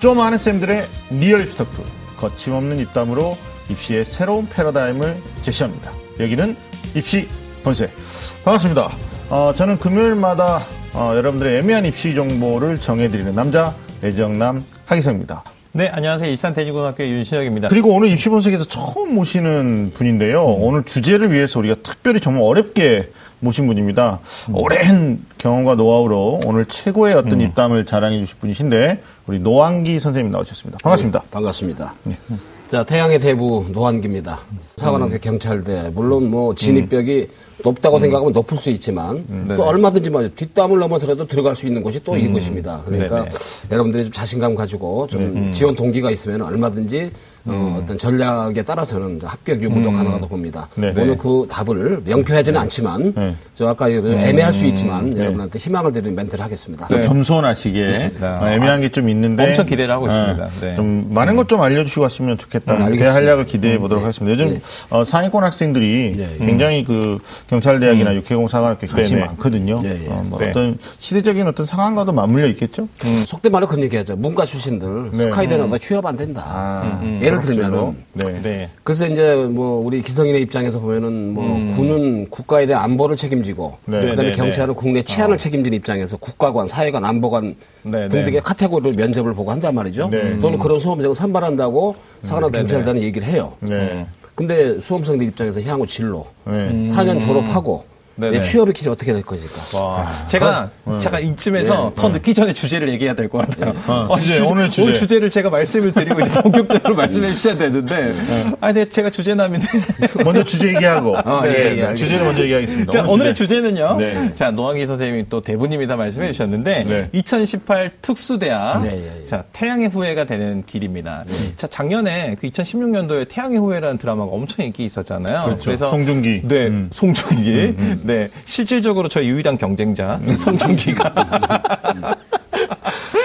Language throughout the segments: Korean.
좀 아는 쌤들의 리얼 토크 거침없는 입담으로 입시의 새로운 패러다임을 제시합니다. 여기는 입시 본색 반갑습니다. 어, 저는 금요일마다 어, 여러분들의 애매한 입시 정보를 정해드리는 남자 애정남 하기성입니다. 네, 안녕하세요. 일산 대진고등학교 윤신혁입니다. 그리고 오늘 입시 본색에서 처음 모시는 분인데요. 오늘 주제를 위해서 우리가 특별히 정말 어렵게 모신 분입니다. 오랜 경험과 노하우로 오늘 최고의 어떤 입담을 자랑해 주실 분이신데 우리 노한기 선생님 나오셨습니다. 반갑습니다. 네, 반갑습니다. 자, 태양의 대부 노한기입니다. 사관학교 경찰대. 물론 뭐 진입벽이 높다고 생각하면 높을 수 있지만 또 얼마든지 뭐 뒷담을 넘어서라도 들어갈 수 있는 곳이 또 이곳입니다. 그러니까 네네. 여러분들이 좀 자신감 가지고 좀 지원 동기가 있으면 얼마든지 어, 어떤 전략에 따라서는 합격 유무도 가능하다고 봅니다. 네네. 오늘 그 답을 명쾌하지는 않지만 네. 저 아까 그 애매할 수 있지만 여러분한테 희망을 드리는 멘트를 하겠습니다. 또 겸손하시게 네. 어, 애매한 게 좀 있는데 엄청 기대를 하고 있습니다. 어, 네. 좀 많은 것 좀 알려주시고 갔으면 좋겠다. 네. 한략을 기대해 보도록 하겠습니다. 요즘 네. 어, 상위권 학생들이 네. 굉장히 그 경찰대학이나 육해공 사관학교 관심이. 많거든요. 네, 네. 어, 뭐 네. 어떤 시대적인 어떤 상황과도 맞물려 있겠죠. 속된 말로 그런 얘기하죠. 문과 출신들 네. 스카이대 나다 취업 안 된다. 아, 예를 그렇죠. 들면은 네. 네. 그래서 이제 뭐 우리 기성인의 입장에서 보면은 뭐 군은 국가에 대한 안보를 책임지고 네. 그다음에 네, 네, 경찰은 국내 치안을 책임지는 입장에서 국가관, 사회관, 안보관 네, 등등의 네. 카테고리를 면접을 보고 한단 말이죠. 네. 또는 그런 수험생을 선발한다고 사관학 네, 경찰단은 얘기를 해요. 네. 근데 수험생들 입장에서 향후 진로 네. 4년 졸업하고 네, 내 네. 취업의 길이 어떻게 될 것일까? 와, 제가 잠깐 이쯤에서 더 늦기 전에 주제를 얘기해야 될 것 같아요. 어, 어, 주제, 주- 오늘 주제. 를 제가 말씀을 드리고 이제 본격적으로 말씀해 주셔야 되는데, 아, 근데 제가 주제남인데. 먼저 주제 얘기하고 아, 네, 예, 예, 네. 주제를 먼저 얘기하겠습니다. 자, 오늘 오늘의 주제. 주제 는요. 네. 자, 노한기 선생님이 또 대부님이다 말씀해 주셨는데, 네. 2018 특수대학. 네, 예, 예. 자, 태양의 후예가 되는 길입니다. 자, 작년에 그 2016년도에 태양의 후예라는 드라마가 엄청 인기 있었잖아요. 그렇죠. 래서 송중기. 네, 음. 송중기. 네, 실질적으로 저희 유일한 경쟁자 뭐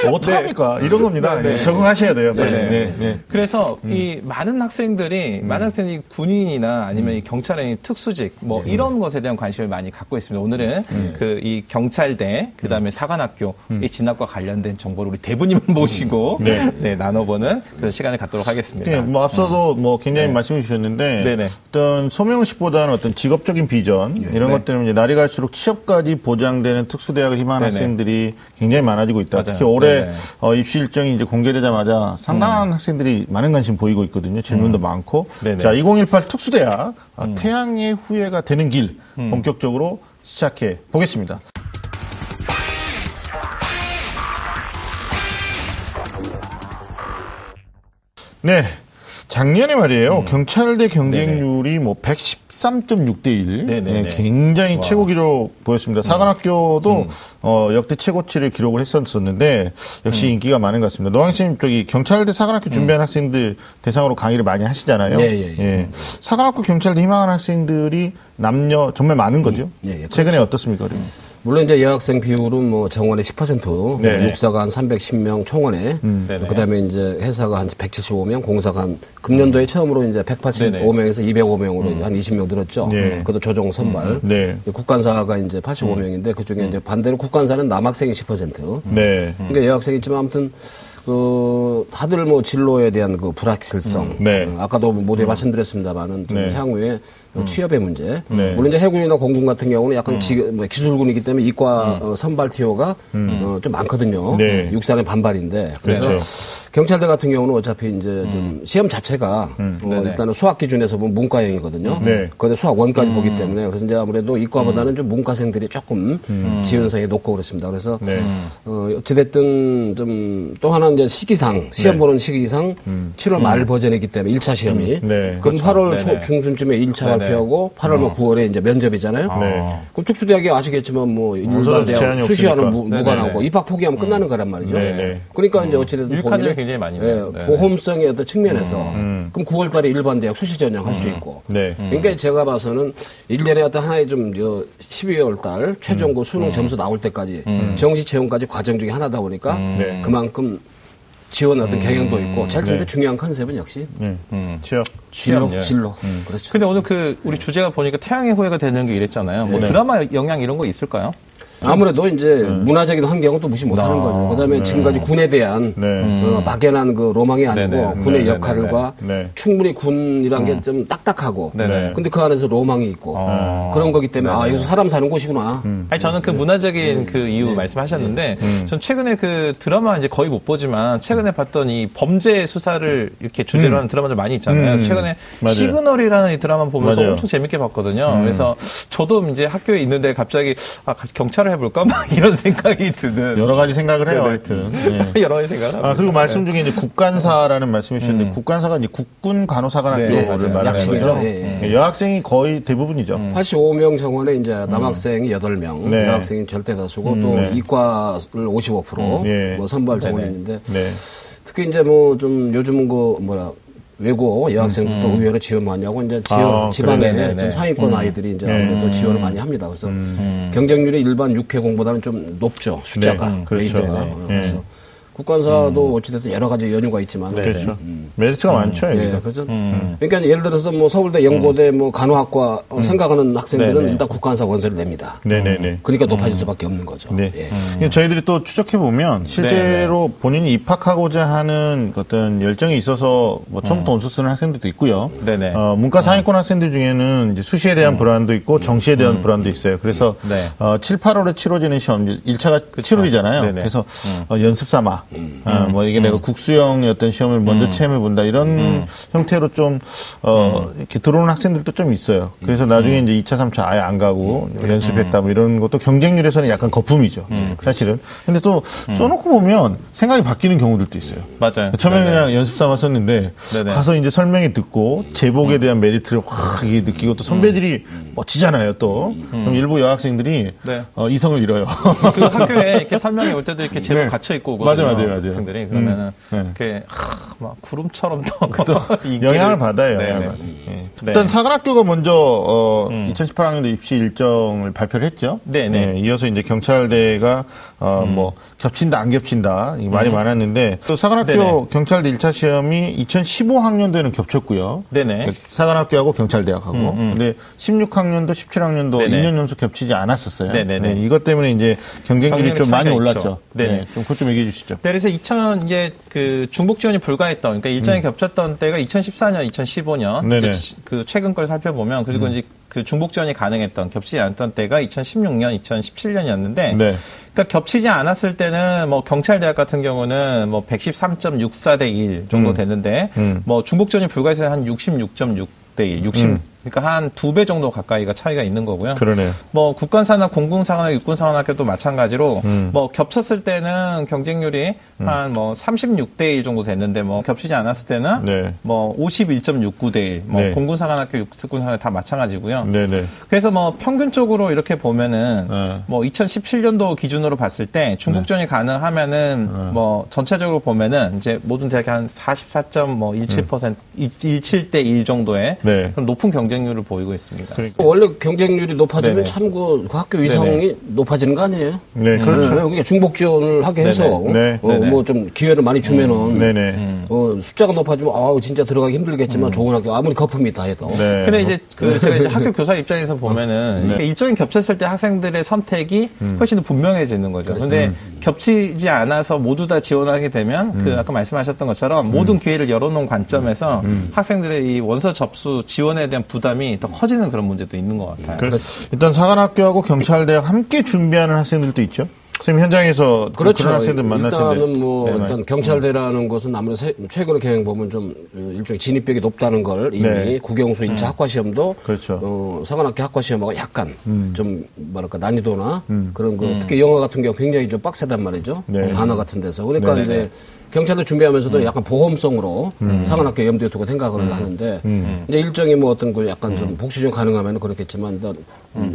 어떡합니까? 이런 겁니다. 네, 네. 네, 적응하셔야 돼요. 네. 네. 네. 그래서 이 많은 학생들이 많은 학생들이 군인이나 아니면 이 경찰의 특수직 뭐 이런 것에 대한 관심을 많이 갖고 있습니다. 오늘은 그 이 경찰대 그 다음에 사관학교 이 진학과 관련된 정보를 우리 대부님을 모시고 네. 네. 나눠보는 그런 시간을 갖도록 하겠습니다. 예, 뭐 앞서도 뭐 굉장히 말씀해 주셨는데. 어떤 소명식보다는 어떤 직업적인 비전 이런 네. 것 때문에 이제 날이 갈수록 취업까지 보장되는 특수대학을 희망하는. 학생들이 굉장히 많아지고 있다. 맞아요. 특히 올해 네네. 어, 입시 일정이 이제 공개되자마자 상당한 학생들이 많은 관심 보이고 있거든요. 질문도 많고. 네네. 자, 2018 특수대학 아, 태양의 후예가 되는 길 본격적으로 시작해 보겠습니다. 네. 작년에 말이에요. 경찰대 경쟁률이 뭐 113.6대 1. 네네네. 굉장히 최고 기록 보였습니다. 사관학교도 어, 역대 최고치를 기록을 했었는데 역시 인기가 많은 것 같습니다. 님 저기 경찰대 사관학교 준비하는 학생들 대상으로 강의를 많이 하시잖아요. 예, 예, 예. 사관학교 경찰대 희망하는 학생들이 남녀 정말 많은 거죠. 예, 예, 최근에 어떻습니까? 그러면? 물론 이제 여학생 비율은 뭐 정원의 10%, 네. 음. 육사가 한 310명 총원에, 네네. 그다음에 이제 회사가 한 175명, 공사가 한 금년도에 처음으로 이제 185명에서 205명으로 한 20명 늘었죠. 네. 그것도 조정 선발. 네. 국간사가 이제 85명인데 그 중에 이제 반대로 국간사는 남학생이 10%. 네. 그러니까 여학생이 있지만 아무튼 그 다들 뭐 진로에 대한 그 불확실성. 네. 어, 아까도 모두에 말씀드렸습니다만은 좀 네. 향후에 어, 취업의 문제. 네. 물론 이제 해군이나 공군 같은 경우는 약간 지, 뭐 기술군이기 때문에 이과 어, 선발 티오가 어, 좀 많거든요. 네. 육산의 반발인데. 그래서 그렇죠. 경찰대 같은 경우는 어차피 이제 좀 시험 자체가 어, 일단은 수학 기준에서 보면 문과형이거든요. 네. 거기다 수학 원까지 보기 때문에 그래서 이제 아무래도 이과보다는 좀 문과생들이 조금 지원성이 높고 그렇습니다. 그래서 네. 어, 어찌됐든 좀 또 하나 이제 시기상, 시험 네. 보는 시기상 7월 말 버전이기 때문에 1차 시험이. 네. 그럼 8월 초, 네네. 중순쯤에 1차 네네. 발표하고 8월 뭐 9월에 이제 면접이잖아요. 네. 그럼 특수대학이 아시겠지만 뭐 일반 대학 수시와는. 무. 무관하고 입학 포기하면 끝나는 거란 말이죠. 그러니까 이제 어찌됐든 본인의- 굉장히 많이 예, 있네요. 네네. 보험성의 어떤 측면에서 그럼 9월 달에 일반 대학 수시 전형 할 수 있고. 네. 그러니까 제가 봐서는 일년에 어떤 하나의 좀, 저, 12월 달 최종고 수능 점수 나올 때까지 정시 채용까지 과정 중에 하나다 보니까 네. 그만큼 지원 어떤 경향도 있고 잘 텐데 네. 중요한 컨셉은 역시 네. 취업. 진로, 취업, 예. 진로. 그렇죠. 근데 오늘 그 우리 주제가 보니까 태양의 후예가 되는 게 이랬잖아요. 뭐 네. 드라마 영향 이런 거 있을까요? 아무래도 이제 문화적인 환경은 또 무시 못하는 아, 거죠. 그다음에 지금까지 군에 대한 네. 어, 막연한 그 로망이 아니고 네네. 군의 네네. 역할과 네. 충분히 군이란 게 좀 딱딱하고 네네. 근데 그 안에서 로망이 있고 어. 그런 거기 때문에 아 여기서 사람 사는 곳이구나. 아니 저는 그 문화적인 그 이유 말씀하셨는데 전 최근에 그 드라마 이제 거의 못 보지만 최근에 봤던 이 범죄 수사를 이렇게 주제로 하는 드라마들 많이 있잖아요. 음. 최근에 맞아요. 시그널이라는 이 드라마 보면서 맞아요. 엄청 재밌게 봤거든요. 그래서 저도 이제 학교에 있는데 갑자기 아 경찰을 해볼까 막 이런 생각이 드는 여러 가지 생각을 해요, 네네. 하여튼. 예. 여러 가지 생각을 아, 합니다. 그리고 말씀 중에 이제 국간사라는 말씀해 주셨는데, 국간사가 이제 국군 간호사관 학교를 네, 맞아요. 말하는 약칭이죠. 거죠. 예, 예, 여학생이 거의 대부분이죠. 85명 정원에 이제 남학생이 8명, 네. 여학생이 절대 다수고 또 네. 이과를 55%, 예. 뭐 선발 정원이 있는데 네. 특히 이제 뭐 좀 요즘은 그 뭐라 외고 여학생들도 의외로 지원 많이 하고 이제 지원 아, 지방에 그래요? 네네네. 좀 상위권 아이들이 이제 네. 아무래도 지원을 많이 합니다. 그래서 경쟁률이 일반 육회공보다는 좀 높죠 숫자가 네, 그렇죠. 레이저가. 네. 어, 그래서 국관사도 어찌됐든 여러 가지 연유가 있지만 그렇죠. 메리트가 많죠, 예, 여기가. 그래서 그러니까 예를 들어서 뭐 서울대 연고대 뭐 간호학과 어, 생각하는 학생들은 네네. 일단 국관사 원서를 냅니다. 네네네. 그러니까 높아질 수밖에 없는 거죠. 네. 예. 저희들이 또 추적해 보면 실제로 본인이 입학하고자 하는 어떤 열정이 있어서 뭐 처음부터 온수 쓰는 학생들도 있고요. 네네. 어, 문과 상위권 학생들 중에는 이제 수시에 대한 불안도 있고 정시에 대한 불안도 있어요. 그래서 네. 어, 7, 8월에 치러지는 시험 1차가 7월이잖아요. 네네. 그래서 어, 연습 삼아 어, 뭐 이게 내가 국수형 어떤 시험을 먼저 체험해 본다 이런 형태로 좀 어, 이렇게 들어오는 학생들도 좀 있어요. 그래서 나중에 이제 2차, 3차 아예 안 가고 연습했다 뭐 이런 것도 경쟁률에서는 약간 거품이죠. 사실은. 근데 또 써놓고 보면 생각이 바뀌는 경우들도 있어요. 맞아요. 처음에 네네. 그냥 연습 삼아 썼는데 네네. 가서 이제 설명회 듣고 제복에 대한 메리트를 확 느끼고 또 선배들이 멋지잖아요 또 그럼 일부 여학생들이 네. 어, 이성을 잃어요. 그 학교에 이렇게 설명이 올 때도 이렇게 제복 네. 갇혀 있고 오거든요. 맞아요, 맞아요, 맞아요. 학생들이 그러면은 네. 이렇게 하, 막 구름처럼 또 인기를- 영향을 받아요. 네네. 영향을 받아요. 예. 네. 일단 사관학교가 먼저 어, 2018학년도 입시 일정을 발표를 했죠. 네네. 예, 이어서 이제 경찰대가 어, 뭐 겹친다 안 겹친다 이 말이 많았는데 또 사관학교 네네. 경찰대 1차 시험이 2015학년도에는 겹쳤고요. 네네. 그 사관학교하고 경찰대학하고 근데 16학년도 17학년도 네네. 2년 연속 겹치지 않았었어요. 네네네. 네, 이것 때문에 이제 경쟁률이 경쟁률 좀 많이 차이가 올랐죠. 있죠. 네네. 네, 좀 그것 좀 얘기해 주시죠. 네, 그래서 2000 이게 그 중복 지원이 불가했던 그러니까 일정이 겹쳤던 때가 2014년, 2015년 음. 네네. 음. 이제 그 최근 걸 살펴보면 그리고 이제 그 중복 지원이 가능했던 겹치지 않았던 때가 2016년, 2017년이었는데 네. 그러니까 겹치지 않았을 때는 뭐 경찰 대학 같은 경우는 뭐 113.64대 1 정도 됐는데 음. 뭐 중복 지원이 불가해서 한 66.6대 1, 60 음. 그러니까 한 두 배 정도 가까이가 차이가 있는 거고요. 그러네요. 뭐 국관사나 공군사관학, 육군사관학교도 마찬가지로 음. 뭐 겹쳤을 때는 경쟁률이 한뭐 36대 1 정도 됐는데 뭐 겹치지 않았을 때는 네. 뭐 51.69대 1. 뭐 네. 공군사관학교, 육군사관학교 다 마찬가지고요. 네 네. 그래서 뭐 평균적으로 이렇게 보면은 네. 뭐 2017년도 기준으로 봤을 때 중국전이 가능하면은 뭐 전체적으로 보면은 이제 모든 대학이 한 44.17% 17대 1 정도의 네. 높은 경쟁 률을 보이고 있습니다. 그러니까. 원래 경쟁률이 높아지면 네네. 참그 학교 위상이 높아지는 거 아니에요? 네, 그렇죠. 네, 그러니까 중복 지원을 하게 해서 네네. 네. 어, 뭐좀 기회를 많이 주면은 네네. 어, 숫자가 높아지면 아우 진짜 들어가기 힘들겠지만 좋은 학교 아무리 거품이 있다 해도 네. 근데 이제 그 제가 이제 학교 교사 입장에서 보면은 네. 일정이 겹쳤을 때 학생들의 선택이 음. 훨씬 더 분명해지는 거죠. 근데 겹치지 않아서 모두 다 지원하게 되면 음. 그 아까 말씀하셨던 것처럼 모든 기회를 열어놓은 관점에서 음. 학생들의 이 원서 접수 지원에 대한 부담 이 더 커지는 그런 문제도 있는 것 같아요. 그, 일단 사관학교하고 경찰대학 함께 준비하는 학생들도 있죠. 선생님 현장에서 좀 그렇죠. 그런 학생들 만날 텐데. 일단은 뭐 네. 일단 경찰대라는 것은 아무래도 세- 최근의 경영 보면 좀 어, 일종의 진입벽이 높다는 걸 이미 네. 국영수 1차 학과 시험도 그렇죠. 어, 사관학교 학과 시험하고 약간 좀 뭐랄까 난이도나 그런 거 특히 영어 같은 경우 굉장히 좀 빡세단 말이죠. 네. 단어 같은 데서 그러니까 네네네. 이제 경찰도 준비하면서도 약간 보험성으로 사관학교 염두에 두고 생각을 하는데 이제 일정이 뭐 어떤 그 약간 좀 복수 좀 가능하면 그렇겠지만 일단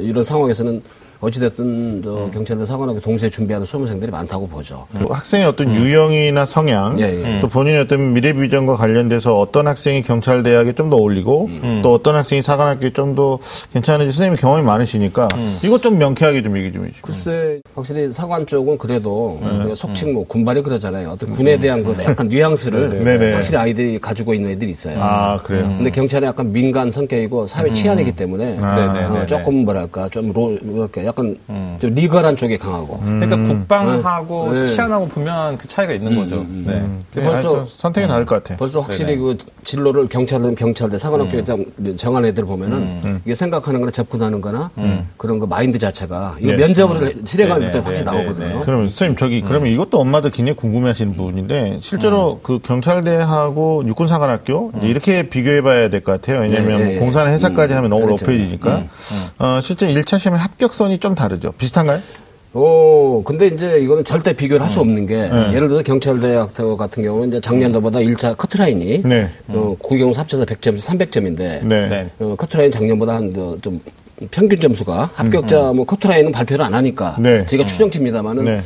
이런 상황에서는 어찌됐든 저 경찰대 사관학교 동시에 준비하는 수험생들이 많다고 보죠. 그 학생의 어떤 유형이나 성향, 예, 예. 또 본인의 어떤 미래 비전과 관련돼서 어떤 학생이 경찰 대학에 좀 더 어울리고, 또 어떤 학생이 사관학교에 좀 더 괜찮은지 선생님이 경험이 많으시니까, 이것 좀 명쾌하게 좀 얘기 좀 해주시죠. 글쎄 확실히 사관 쪽은 그래도 우리가 속칭 뭐 군발이 그러잖아요. 어떤 군에 대한 그 약간 뉘앙스를 네네. 확실히 아이들이 가지고 있는 애들이 있어요. 아, 그래요? 근데 경찰은 약간 민간 성격이고 사회 치안이기 때문에 아. 어, 조금 뭐랄까 좀 로, 이렇게 약간 좀 리거란 쪽에 강하고. 그러니까 국방하고 네. 치안하고 분명한 그 차이가 있는 거죠. 네. 네, 벌써- 하여튼 선택이 다를 것 같아. 벌써 확실히 그 진로를 경찰은 경찰대 사관학교에 음. 정한 애들 보면은 이게 생각하는 거나 접근하는 거나 그런 그 마인드 자체가 이거 네. 면접을 실행할 네, 때 네, 확실히 네, 나오거든요. 네, 그러면 선생님 저기 그러면 이것도 엄마들 굉장히 궁금해하시는 부분인데 실제로 그 경찰대하고 육군사관학교 이렇게 비교해봐야 될 것 같아요. 왜냐하면 네, 뭐 네. 공사나 해사까지 하면 너무 그렇죠. 높아지니까 어, 실제 1차 시험의 합격선이 좀 다르죠. 비슷한가요? 오, 근데 이제 이거는 절대 비교를 할 수 없는 게 네. 예를 들어서 경찰대학 같은 경우는 이제 작년도보다 1차 커트라인이 네. 어, 국영수 합쳐서 100점, 300점인데 네. 네. 어, 커트라인 작년보다 한좀 평균 점수가 합격자 뭐 커트라인은 발표를 안 하니까 음, 네. 제가 추정치입니다만은 네.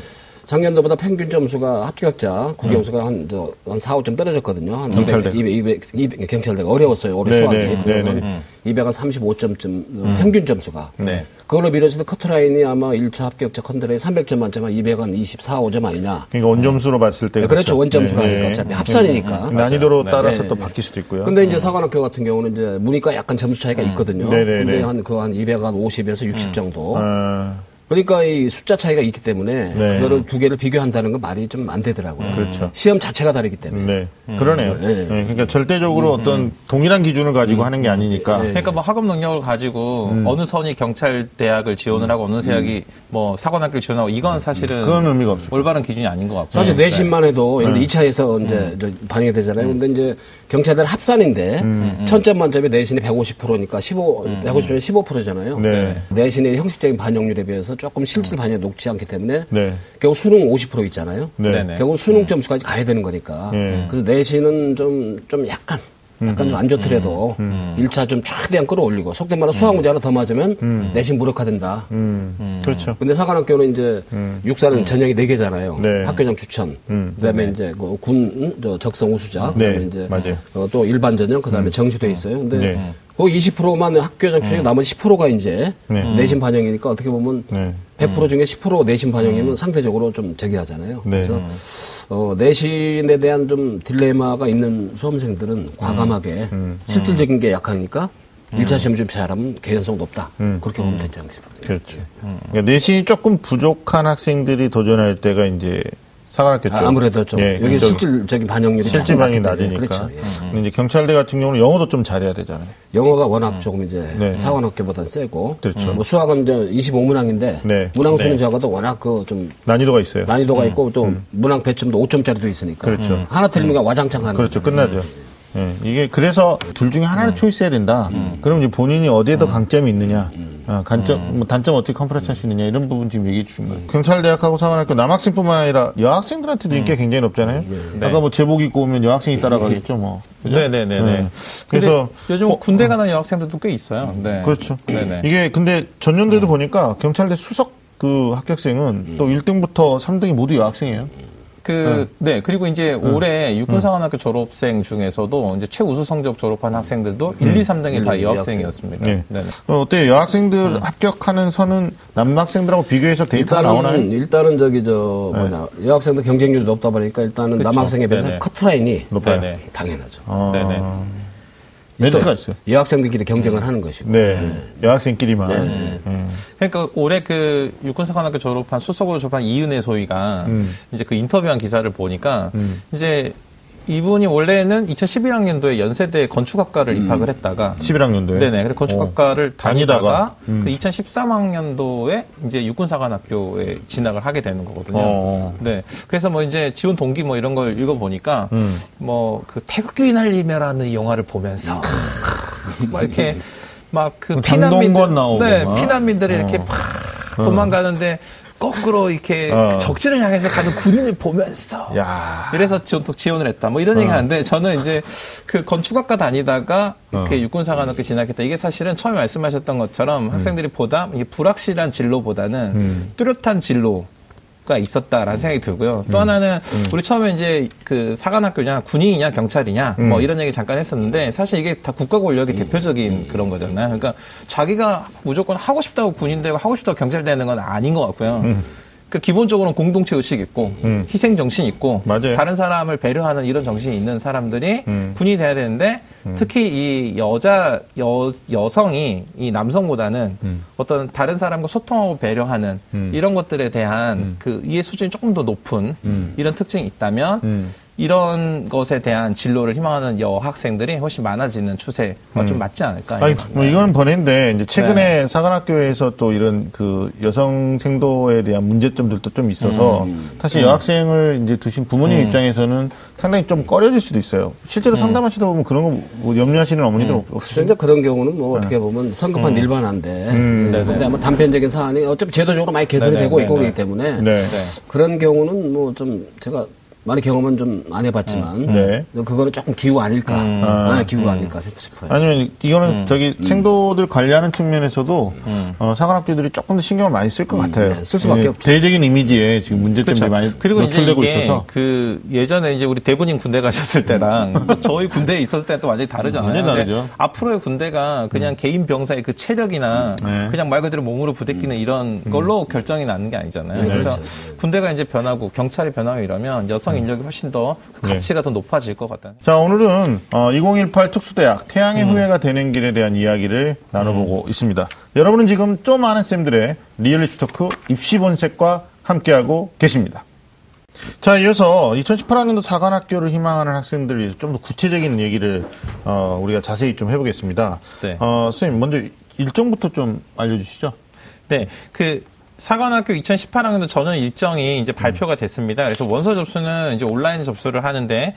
작년도보다 평균 점수가 합격자 국영수가 한, 저, 한 4, 5점 떨어졌거든요. 한 경찰대. 200, 200, 200, 경찰대가 어려웠어요. 올해 네, 수학이. 네, 네, 네. 그러면 235점쯤 평균 점수가. 네. 그걸로 비롯해서 커트라인이 아마 1차 합격자 컨트라인 300점 만점에 200한 24, 5점 아니냐. 그러니까 원점수로 봤을 때 네, 그렇죠. 네, 하니까 네. 어차피 합산이니까. 난이도로 네. 따라서 네, 또 네. 바뀔 수도 있고요. 근데 이제 사관학교 같은 경우는 이제 문이과 약간 점수 차이가 있거든요. 네, 네, 근데 네. 한그 한 200한 50에서 60 정도. 어, 그러니까 이 숫자 차이가 있기 때문에 네. 그거를 두 개를 비교한다는 건 말이 좀 안 되더라고요. 그렇죠. 시험 자체가 다르기 때문에. 네, 그러네요. 네. 네, 그러니까 절대적으로 어떤 동일한 기준을 가지고 하는 게 아니니까. 네. 그러니까 뭐 학업 능력을 가지고 음. 어느 선이 경찰 대학을 지원을 하고 어느 대학이 뭐 사관학교를 지원하고 이건 사실은 그건 의미가 없어요. 올바른 기준이 아닌 것 같고. 사실 네. 내신만 해도 네. 들어 2차에서 이제 음. 저 반영이 되잖아요. 근데 이제 경찰들 합산인데 천점 만점에 내신이 150%니까 15, 150점에 15%잖아요. 음. 네. 내신의 형식적인 반영률에 비해서 조금 실질 반영이 높지 않기 때문에 네. 결국 수능 50% 있잖아요. 네. 결국 수능 점수까지 가야 되는 거니까. 네. 그래서 내신은 좀, 좀 약간, 약간 좀 안 좋더라도 일 1차 좀 최대한 끌어올리고 속된 말로 수학 문제 하나 더 맞으면 내신 무력화된다. 음, 그렇죠. 근데 사관학교는 이제 육사는 전형이 네 개잖아요. 네. 학교장 추천, 그다음에 이제 그군 음, 저 적성 우수자, 네, 그다음에 이제 맞아요. 어, 또 일반 전형, 그다음에 정시돼 있어요. 근데 네. 그 20%만 학교장 추천이 나머지 10%가 이제 네. 내신 반영이니까 어떻게 보면 네. 100% 중에 10% 내신 반영이면 상대적으로 좀 저기하잖아요. 네. 그래서 어, 내신에 대한 좀 딜레마가 있는 수험생들은 과감하게 실질적인 게 약하니까 일 1차 시험 좀 잘하면 개연성 높다. 그렇게 보면 되지 않겠습니까? 그렇죠. 그러니까 내신이 조금 부족한 학생들이 도전할 때가 이제 사관학교 쪽. 아, 아무래도 좀 예, 여기. 실질적인 반영률이 실질 조금 반영이 낮기 때문에. 낮으니까. 그렇죠. 예. 근데 이제 경찰대 같은 경우는 영어도 좀 잘해야 되잖아요. 영어가 워낙 조금 이제 네. 사관학교보다 세고 그렇죠. 뭐 수학은 이제 25문항인데 네. 문항 수는 네. 적어도 워낙 그 좀 난이도가 있어요. 난이도가 있고 또 문항 배점도 5점짜리도 있으니까 그렇죠. 하나 틀리면 와장창 하는 그렇죠. 끝나죠. 예, 이게 그래서 둘 중에 하나를 초이스해야 된다. 그럼 이제 본인이 어디에 더 강점이 있느냐, 아, 강점, 뭐 단점 어떻게 compress 할 수 있느냐 이런 부분 지금 얘기해 주신 거예요. 경찰대학하고 사관학교 남학생뿐만 아니라 여학생들한테도 인기가 굉장히 높잖아요. 아까 뭐 제복 입고 오면 여학생이 따라가겠죠, 뭐. 그죠? 네네네네. 네. 그래서 요즘 어, 군대 가는 여학생들도 꽤 있어요. 네. 그렇죠. 네네. 이게 근데 전년대도 보니까 경찰대 수석 그 합격생은 또 1등부터 3등이 모두 여학생이에요. 그, 네. 그리고 이제 올해 육군사관학교 졸업생 중에서도 이제 최우수 성적 졸업한 학생들도 1, 2, 3등이 다 여학생이었습니다. 네. 네네. 어, 어때요? 여학생들 합격하는 선은 남학생들하고 비교해서 데이터가 나오나요? 일단은 저기 저 뭐냐 여학생들 경쟁률이 높다 보니까 일단은 그쵸. 남학생에 비해서 네네. 커트라인이 높아요. 네네. 당연하죠. 어, 네네. 메리트가 있어요. 여학생들끼리 경쟁을 하는 것이고. 네. 여학생끼리만. 네. 그러니까 올해 그 육군사관학교 졸업한 수석으로 졸업한 이은혜 소위가 음. 이제 그 인터뷰한 기사를 보니까 이제 이분이 원래는 2011학년도에 연세대 건축학과를 입학을 했다가 11학년도에. 네네. 근데 건축학과를 어, 다니다가. 다니다가, 음. 그 2013학년도에 이제 육군사관학교에 진학을 하게 되는 거거든요. 어. 네. 그래서 뭐 이제 지원 동기 뭐 이런 걸 읽어 보니까 음. 뭐그 태극기 날리며라는 영화를 보면서 막 이렇게 막그뭐 피난민들, 네, 막. 피난민들이 이렇게 어. 팍 도망가는데 거꾸로 이렇게 어. 적진을 향해서 가는 군인을 보면서 야. 이래서 지원, 지원을 했다. 뭐 이런 얘기 하는데 저는 이제 그 건축학과 다니다가 이렇게 어. 육군사관학교 진학했다. 이게 사실은 처음에 말씀하셨던 것처럼 학생들이 보다 이게 불확실한 진로보다는 음. 뚜렷한 진로. 가 있었다라는 생각이 들고요. 또 하나는 우리 처음에 이제 그 사관학교냐 군인이냐 경찰이냐 뭐 이런 얘기 잠깐 했었는데 사실 이게 다 국가 권력의 대표적인 그런 거잖아요. 그러니까 자기가 무조건 하고 싶다고 군인 되고 하고 싶다고 경찰 되는 건 아닌 것 같고요. 그 기본적으로는 공동체 의식 있고 음. 희생 정신 있고 맞아요. 다른 사람을 배려하는 이런 정신이 있는 사람들이 음. 군인이 돼야 되는데 특히 이 여자 여 여성이 이 남성보다는 음. 어떤 다른 사람과 소통하고 배려하는 이런 것들에 대한 그 이해 수준이 조금 더 높은 이런 특징이 있다면 음. 이런 것에 대한 진로를 희망하는 여학생들이 훨씬 많아지는 추세가 좀 맞지 않을까. 아니, 뭐 이거는 번외인데 이제 최근에 네. 사관학교에서 또 이런 그 여성 생도에 대한 문제점들도 좀 있어서 음. 사실 여학생을 이제 두신 부모님 입장에서는 상당히 좀 꺼려질 수도 있어요. 실제로 음. 상담하시다 보면 그런 거 뭐 염려하시는 어머니들 없- 글쎄 없으세요? 이제 그런 경우는 뭐 어떻게 보면 성급한 일반화인데 음. 네, 근데 아마 단편적인 사안이 어차피 제도적으로 많이 개선이 네네, 되고 있고. 그렇기 때문에 네. 그런 경우는 뭐 좀 제가 많이 경험은 좀 안 해봤지만 네. 그거는 조금 기우 아닐까 아. 네, 기우가 아닐까 싶어요. 아니면 이거는 음. 저기 생도들 관리하는 측면에서도 어, 사관학교들이 조금 더 신경을 많이 쓸 것 같아요. 네, 쓸 수밖에 예, 없죠. 대대적인 이미지에 지금 문제점들이 그렇죠. 많이 그리고 노출되고 있어서 그 예전에 이제 우리 대부님 군대 가셨을 때랑 또 저희 군대에 있었을 때는 또 완전히 다르잖아요. 완전히 근데 다르죠. 앞으로의 군대가 그냥 개인 병사의 그 체력이나 네. 그냥 말 그대로 몸으로 부대끼는 이런 걸로 결정이 나는 게 아니잖아요. 네, 그래서 그렇죠. 군대가 이제 변하고 경찰이 변하고 이러면 여성 인력이 훨씬 더그 네. 가치가 더 높아질 것 같다. 자, 오늘은 어, 2018 특수대학 태양의 음. 후예가 되는 길에 대한 이야기를 나눠보고 있습니다. 여러분은 지금 좀 아는 쌤들의 리얼리티 토크 입시 본색과 함께하고 계십니다. 자, 이어서 2018학년도 사관학교를 희망하는 학생들을 위해서 좀 더 구체적인 얘기를 어, 우리가 자세히 좀 해보겠습니다. 네. 어, 선생님, 먼저 일정부터 좀 알려주시죠. 네, 그 사관학교 2018학년도 전형 일정이 이제 발표가 됐습니다. 그래서 원서 접수는 이제 온라인 접수를 하는데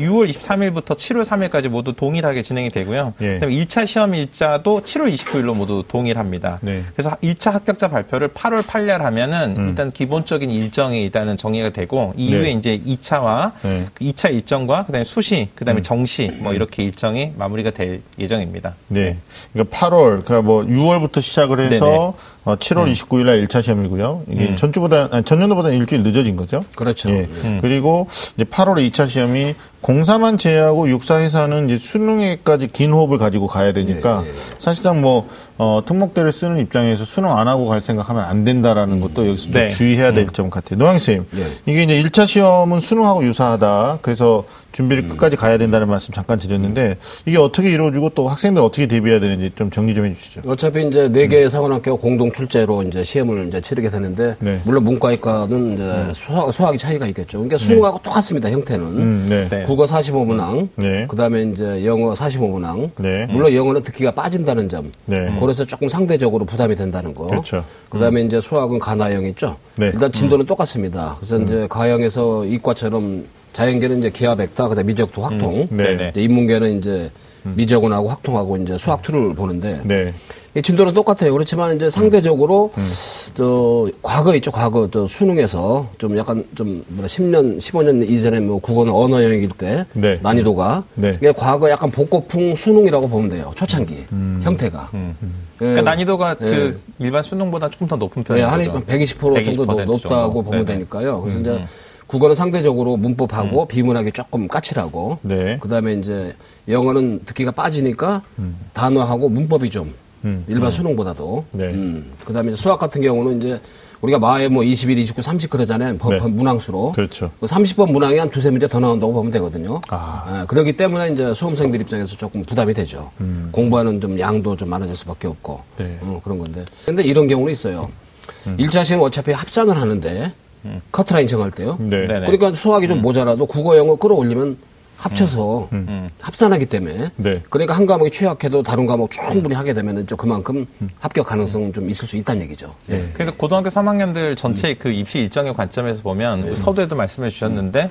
6월 23일부터 7월 3일까지 모두 동일하게 진행이 되고요. 예. 그다음에 1차 시험 일자도 7월 29일로 모두 동일합니다. 네. 그래서 1차 합격자 발표를 8월 8일 하면은 일단 기본적인 일정이 일단은 정리가 되고 이후에 네. 이제 2차와 네. 그 2차 일정과 그다음에 수시, 그다음에 정시 뭐 이렇게 일정이 마무리가 될 예정입니다. 네. 그러니까 8월, 그러니까 뭐 6월부터 시작을 해서 네네. 음. 어, 7월 29일 날 1차 시험이고요. 이게 전주보다, 아니, 전년도보다 일주일 늦어진 거죠. 그렇죠. 예. 그리고 이제 8월에 2차 시험이 공사만 제외하고 육사 회사는 이제 수능에까지 긴 호흡을 가지고 가야 되니까 예, 예. 사실상 뭐 어, 특목대를 쓰는 입장에서 수능 안 하고 갈 생각하면 안 된다라는 것도 여기서 좀 네. 주의해야 될 점 같아요. 노영 쌤, 예. 이게 이제 1차 시험은 수능하고 유사하다. 그래서 준비를 음. 끝까지 가야 된다는 말씀 잠깐 드렸는데 이게 어떻게 이루어지고 또 학생들 어떻게 대비해야 되는지 좀 정리 좀 해주시죠. 어차피 이제 네 개의 사관학교 공동 출제로 이제 시험을 이제 치르게 되는데 네. 물론 문과이과는 이제 수학, 수학이 차이가 있겠죠. 그러니까 수능하고 똑같습니다 형태는. 음, 네. 네. 국어 45문항, 네. 그다음에 이제 영어 45문항. 네. 물론 영어는 듣기가 빠진다는 점. 네. 그래서 조금 상대적으로 부담이 된다는 거. 그렇죠. 그다음에 이제 수학은 가나형 있죠. 네. 일단 진도는 똑같습니다. 그래서 이제 가형에서 이과처럼 자연계는 이제 기하 벡터, 그다음에 미적분 확통. 네. 네. 이제 인문계는 이제 미적분하고 확통하고 이제 수학 툴을 보는데 네. 이 진도는 똑같아요. 그렇지만 이제 상대적으로 음. 저 과거 있죠. 과거 저 수능에서 좀 약간 좀 뭐라 10년, 15년 이전에 뭐 국어는 언어 영역일 때 네. 난이도가 네. 이게 과거 약간 복고풍 수능이라고 보면 돼요. 초창기 음. 형태가. 예. 그러니까 난이도가 예. 그 일반 수능보다 조금 더 높은 네, 편이죠. 한120% 정도 120% 높다고 정도. 보면 네네. 되니까요. 그래서 이제 국어는 상대적으로 문법하고 비문학이 조금 까칠하고 네. 그다음에 이제 영어는 듣기가 빠지니까 단어하고 문법이 좀 음. 일반 수능보다도 네. 음. 그다음에 수학 같은 경우는 이제 우리가 마에 뭐 21, 29, 30 그러잖아요. 법, 네. 문항수로. 그렇죠. 그 30번 문항이 한 두세 문제 더 나온다고 보면 되거든요. 아. 예, 그렇기 때문에 이제 수험생들 입장에서 조금 부담이 되죠. 공부하는 좀 양도 좀 많아질 수밖에 없고. 음. 네. 음. 어, 그런 건데. 근데 이런 경우는 있어요. 일 1차 시험 어차피 합산을 하는데 커트라인 정할 때요. 네. 네네. 그러니까 수학이 좀 모자라도 국어 영어 끌어올리면 합쳐서 합산하기 때문에 네. 그러니까 한 과목이 취약해도 다른 과목 충분히 하게 되면 저 그만큼 합격 가능성 좀 있을 수 있다는 얘기죠. 예. 그래서 고등학교 3학년들 전체 그 입시 일정의 관점에서 보면 서두에도 말씀해 주셨는데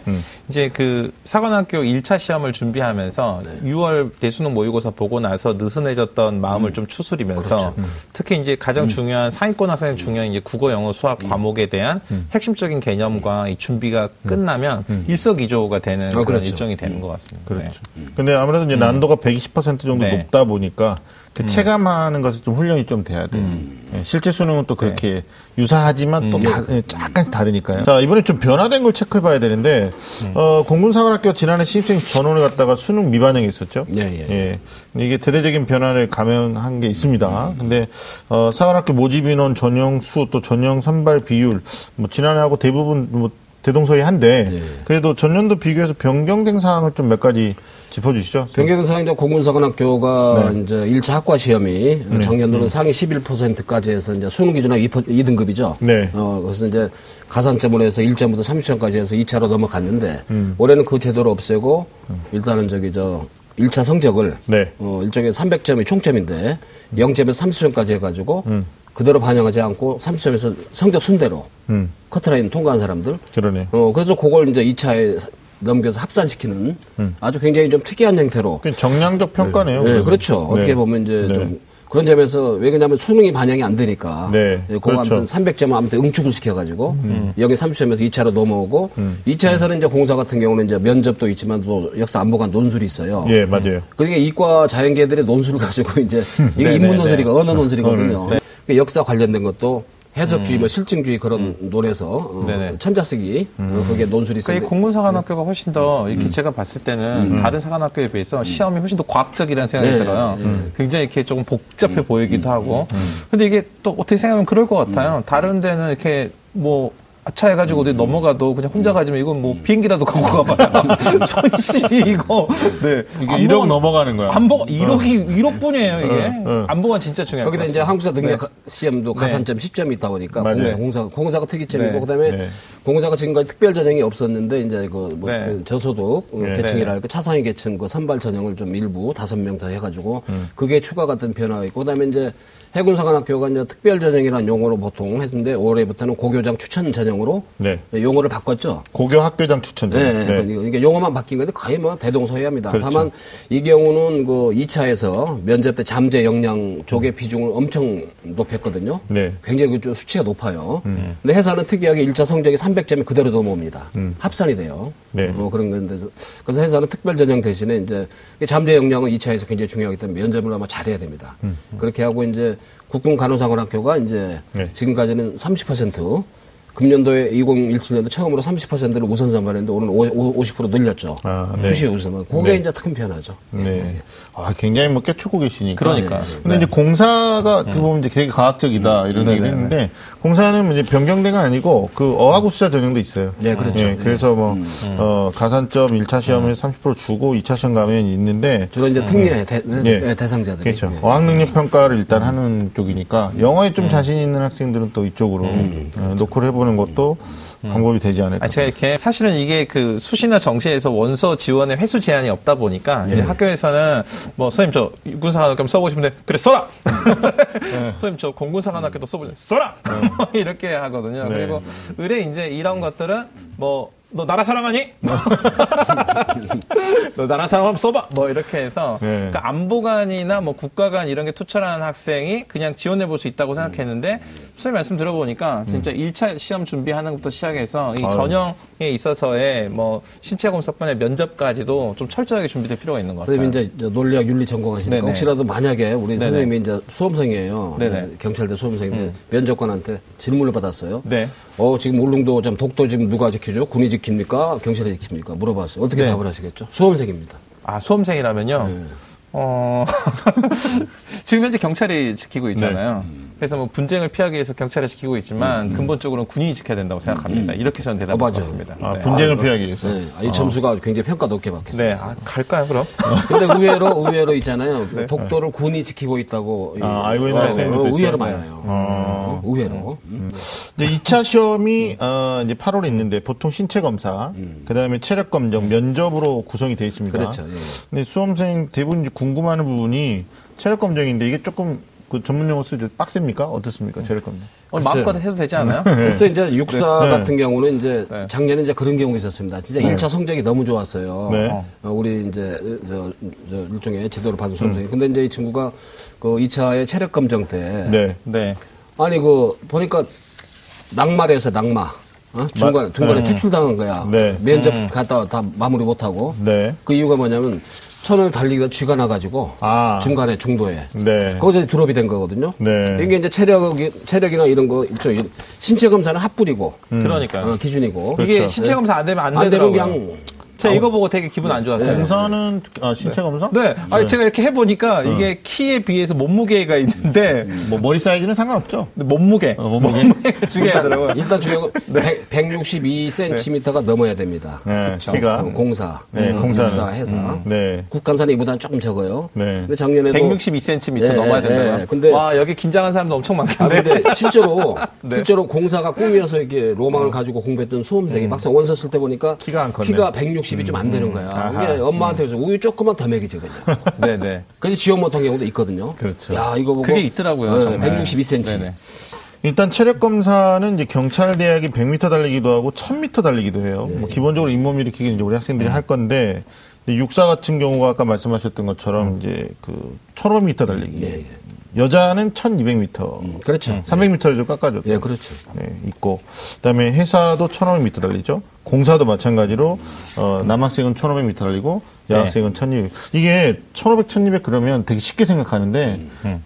이제 그 사관학교 1차 시험을 준비하면서 6월 대수능 모의고사 보고 나서 느슨해졌던 마음을 좀 추스리면서 특히 이제 가장 중요한 상위권 학생의 중요한 이제 국어, 영어, 수학 과목에 대한 핵심적인 개념과 이 준비가 끝나면 일석이조가 되는 어, 그런 그렇죠. 일정이 됩니다. 있는 것 같습니다. 그렇죠. 근데 아무래도 이제 난도가 120% 정도 네. 높다 보니까 그 체감하는 것에 좀 훈련이 좀 돼야 돼요. 예, 실제 수능은 또 그렇게 유사하지만 또 다, 예, 약간씩 다르니까요. 자, 이번에 좀 변화된 걸 체크해 봐야 되는데, 어, 공군사관학교 지난해 신입생 전원을 갖다가 수능 미반영이 있었죠. 예, 예. 근데 이게 대대적인 변화를 감행한 게 있습니다. 근데 어, 사관학교 모집 인원 전형 수 또 전형 선발 비율 뭐 지난해하고 대부분 뭐 대동소이한데 예. 그래도 전년도 비교해서 변경된 사항을 좀 몇 가지 짚어주시죠. 변경 사항 이제 공군사관학교가 네. 이제 1차 학과 시험이 작년도는 상위 11%까지 해서 이제 수능 기준하고 2등급이죠. 네. 어, 그래서 이제 가산점으로 해서 1점부터 30점까지 해서 2차로 넘어갔는데 음. 올해는 그 제도를 없애고 일단은 저기 저 1차 성적을 네. 어, 일종의 300점이 총점인데 0점에서 30점까지 해가지고 음. 그대로 반영하지 않고 30점에서 성적 순대로 음, 커트라인 통과한 사람들 그러네. 어, 그래서 그걸 이제 2차에 넘겨서 합산시키는 아주 굉장히 좀 특이한 형태로. 그 정량적 평가네요. 네, 그러면. 그렇죠. 어떻게 네. 보면 이제 네. 좀 그런 점에서 왜 그러냐면 수능이 반영이 안 되니까. 네, 예, 그거 그렇죠. 음. 아무튼 300점 아무튼 응축을 시켜가지고 여기 30점에서 2차로 넘어오고 2차에서는 이제 공사 같은 경우는 이제 면접도 있지만 또 역사 안보관 논술이 있어요. 예, 맞아요. 그게 이과 자연계들의 논술을 가지고 이제 이게 네, 인문 네, 논술이가 언어 논술이거든요. 네. 그 역사 관련된 것도 해석주의, 뭐 실증주의 그런 논에서 어. 천자쓰기 어, 그게 논술이 그러니까 이 있었는데. 공군사관학교가 훨씬 더 이렇게 제가 봤을 때는 다른 사관학교에 비해서 시험이 훨씬 더 과학적이라는 생각이 네, 들어요. 네. 굉장히 이렇게 조금 복잡해 보이기도 하고. 근데 이게 또 어떻게 생각하면 그럴 것 같아요. 다른 데는 이렇게 뭐 아차해가지고 어디 넘어가도 그냥 혼자 가지면 이건 뭐 비행기라도 갖고 가봐요. 손실이 이거. 네. 이게 안보가- 1억 넘어가는 거야. 안보 1억이 1억 뿐이에요 이게. 어, 어. 안보가 진짜 중요할 것 거기다 이제. 한국사 능력 시험도 가산점 10점이 있다 보니까 맞아요. 공사, 공사, 공사가 특이점이고 네. 그다음에 네. 공사가 지금까지 특별 전형이 없었는데 이제 그뭐 네. 그 저소득 어, 네. 계층이랄까 차상위 계층 그 선발 전형을 좀 일부 다섯 명 더 해가지고 음. 그게 추가가 된 변화가 있고 그다음에 이제 해군사관학교가 이제 특별 전형이라는 용어로 보통 했는데 올해부터는 고교장 추천 전형으로 네. 용어를 바꿨죠. 고교 학교장 추천전. 네, 네. 그러니까 용어만 바뀐 건데 거의 뭐 대동소이합니다. 그렇죠. 다만 이 경우는 그 2차에서 면접 때 잠재 역량 조개 비중을 엄청 높였거든요. 네. 굉장히 그 수치가 높아요. 근데 해사는 특이하게 1차 성적이 300점이 그대로 넘어옵니다. 합산이 돼요. 네. 어, 그런 건데 그래서 해사는 특별 전형 대신에 이제 잠재 역량은 2차에서 굉장히 중요하기 때문에 면접을 아마 잘해야 됩니다. 그렇게 하고 이제 국군 간호사관학교가 이제 네. 지금까지는 30% 금년도에 2017년도 처음으로 30%를 우선 선발했는데 오늘 50% 늘렸죠. 아, 네. 수시 우선 선발. 그게 네. 이제 큰 변화죠. 네. 아, 굉장히 뭐 깨추고 계시니까. 그러니까. 근데 네. 이제 공사가 어떻게 보면 이제 되게 과학적이다 이런 네, 얘기를 네, 했는데 공사는 이제 변경된 건 아니고 그 어학우수자 전형도 있어요. 네, 그렇죠. 예, 그래서 뭐 어, 가산점 1차 시험에 30% 주고 2차 시험 가면 있는데 주로 이제 특례 대, 예. 네, 대상자들이. 그렇죠. 네. 어학 능력 평가를 일단 하는 쪽이니까 영어에 좀 자신 있는 학생들은 또 이쪽으로 어, 노크를 해보는 것도 방법이 되지 않을까. 아, 제가 이렇게 사실은 이게 그 수시나 정시에서 원서 지원의 횟수 제한이 없다 보니까 이제 학교에서는 뭐 선생님 저 군사관학교 써보고 싶은데 그래 써라. 선생님 저 공군사관학교도 써보자 써라. 이렇게 하거든요. 네. 그리고 의뢰 이제 이런 것들은 뭐 너 나라 사랑하니? 너 나라 사랑 한번 써봐. 뭐 이렇게 해서 네. 그러니까 안보관이나 뭐 국가관 이런 게 투철한 학생이 그냥 지원해 볼 수 있다고 생각했는데 선생님 말씀 들어보니까 진짜 1차 시험 준비하는 것부터 시작해서 이. 전형에 있어서의 뭐 신체 검사권의 면접까지도 좀 철저하게 준비될 필요가 있는 것 같아요. 선생님 이제 저 논리학 윤리 전공하시니까 네네. 혹시라도 만약에 우리 네네. 선생님이 이제 수험생이에요. 네네. 네, 경찰대 수험생인데 면접관한테 질문을 받았어요. 네. 어 지금 울릉도 좀 독도 지금 누가 지키죠? 군이 지 킵니까? 경찰이 지킵니까? 물어봤어요. 어떻게 네. 답을 하시겠죠? 수험생입니다. 아 수험생이라면요. 네. 어 지금 현재 경찰이 지키고 있잖아요. 네. 그래서 뭐 분쟁을 피하기 위해서 경찰이 지키고 있지만 근본적으로는 군인이 지켜야 된다고 생각합니다. 이렇게 저는 대답을 어. 받습니다. 아, 네. 분쟁을 피하기 위해서. 네. 이 점수가 굉장히 평가 높게 네, 받겠습니다. 아, 갈까요 그럼? 근데 의외로 의외로 있잖아요. 독도를 군이 지키고 있다고 아, 알고 있는 어, 어, 있어요? 의외로 네. 많아요. 어. 의외로. 음. 이제 2차 시험이 어, 이제 8월에 있는데 보통 신체 검사, 그다음에 체력 검정, 면접으로 구성이 되어 있습니다. 그렇죠. 예. 근데 수험생 대부분 이제 궁금해하는 부분이 체력 검정인데 이게 조금 그 전문 용어 쓰죠. 빡셉니까? 어떻습니까? 체력 검정. 어. 마음껏 해도 되지 않아요? 그래서 이제 육사 네. 같은 경우는 이제 네. 작년에 이제 그런 경우가 있었습니다. 진짜 일 1차 성적이 너무 좋았어요. 네. 어, 우리 이제 저, 저 일종의 지도를 받은 수험생이. 근데 이제 이 친구가 그 2차의 체력 검정 때 네. 네. 아니 그 보니까 낙마를 해서 낙마. 어? 중간 중간에 네. 퇴출당한 거야. 네. 면접 갔다 다 마무리 못 하고. 네. 그 이유가 뭐냐면 천을 달리기가 쥐가 나가지고 아. 중간에 중도에 네. 거기서 드롭이 된 거거든요. 네. 이게 이제 체력이 체력이나 이런 거 있죠. 이 신체 검사는 합불이고 그러니까 어, 기준이고. 이게 그렇죠. 신체 검사 안 되면 안, 안 되면 되더라고요. 그냥 제가 이거 보고 되게 기분 안 좋았어요. 검사는 아, 신체 네. 검사? 네. 아니 네. 제가 이렇게 해보니까 어. 이게 키에 비해서 몸무게가 있는데 음. 뭐 머리 사이즈는 상관없죠. 네, 몸무게. 어, 몸무게. 몸무게가 중요하더라고요. 일단 중요한 건 162cm가 넘어야 됩니다. 네, 키가. 공사. 네, 음, 공사는. 공사 회사. 음, 네. 국간산에 이보다는 조금 적어요. 네. 근데 작년에도 162cm 예, 넘어야 예, 된다고요. 예. 근데 와 여기 긴장한 사람도 엄청 많겠네. 아, 근데 실제로 네. 실제로 공사가 꿈이어서 이렇게 로망을 가지고 공부했던 수험생이 막상 원서 쓸 때 보니까 키가 안 컸네. 160 공식이 좀 안 되는 음. 거야. 이게 엄마한테 음. 그래서 우유 조금만 더 먹이죠, 그냥. 네네. 그래서 지원 못한 경우도 있거든요. 그렇죠. 야, 이거 보고. 그게 있더라고요, 네, 정말. 162cm. 네네. 일단 체력 검사는 이제 경찰 대학이 100m 달리기도 하고 1000m 달리기도 해요. 네. 뭐 기본적으로 잇몸 일으키기 이제 우리 학생들이 음. 할 건데 육사 같은 경우가 아까 말씀하셨던 것처럼 음. 이제 그 1500m 달리기. 네. 네. 여자는 1200m. 음, 그렇죠. 300m를 좀 깎아줬죠. 예, 네, 그렇죠. 네, 있고. 그다음에 회사도 1500m 달리죠. 공사도 마찬가지로 어, 남학생은 1,500m 달리고 여학생은 1,200. 이게 1,500, 1,200 그러면 되게 쉽게 생각하는데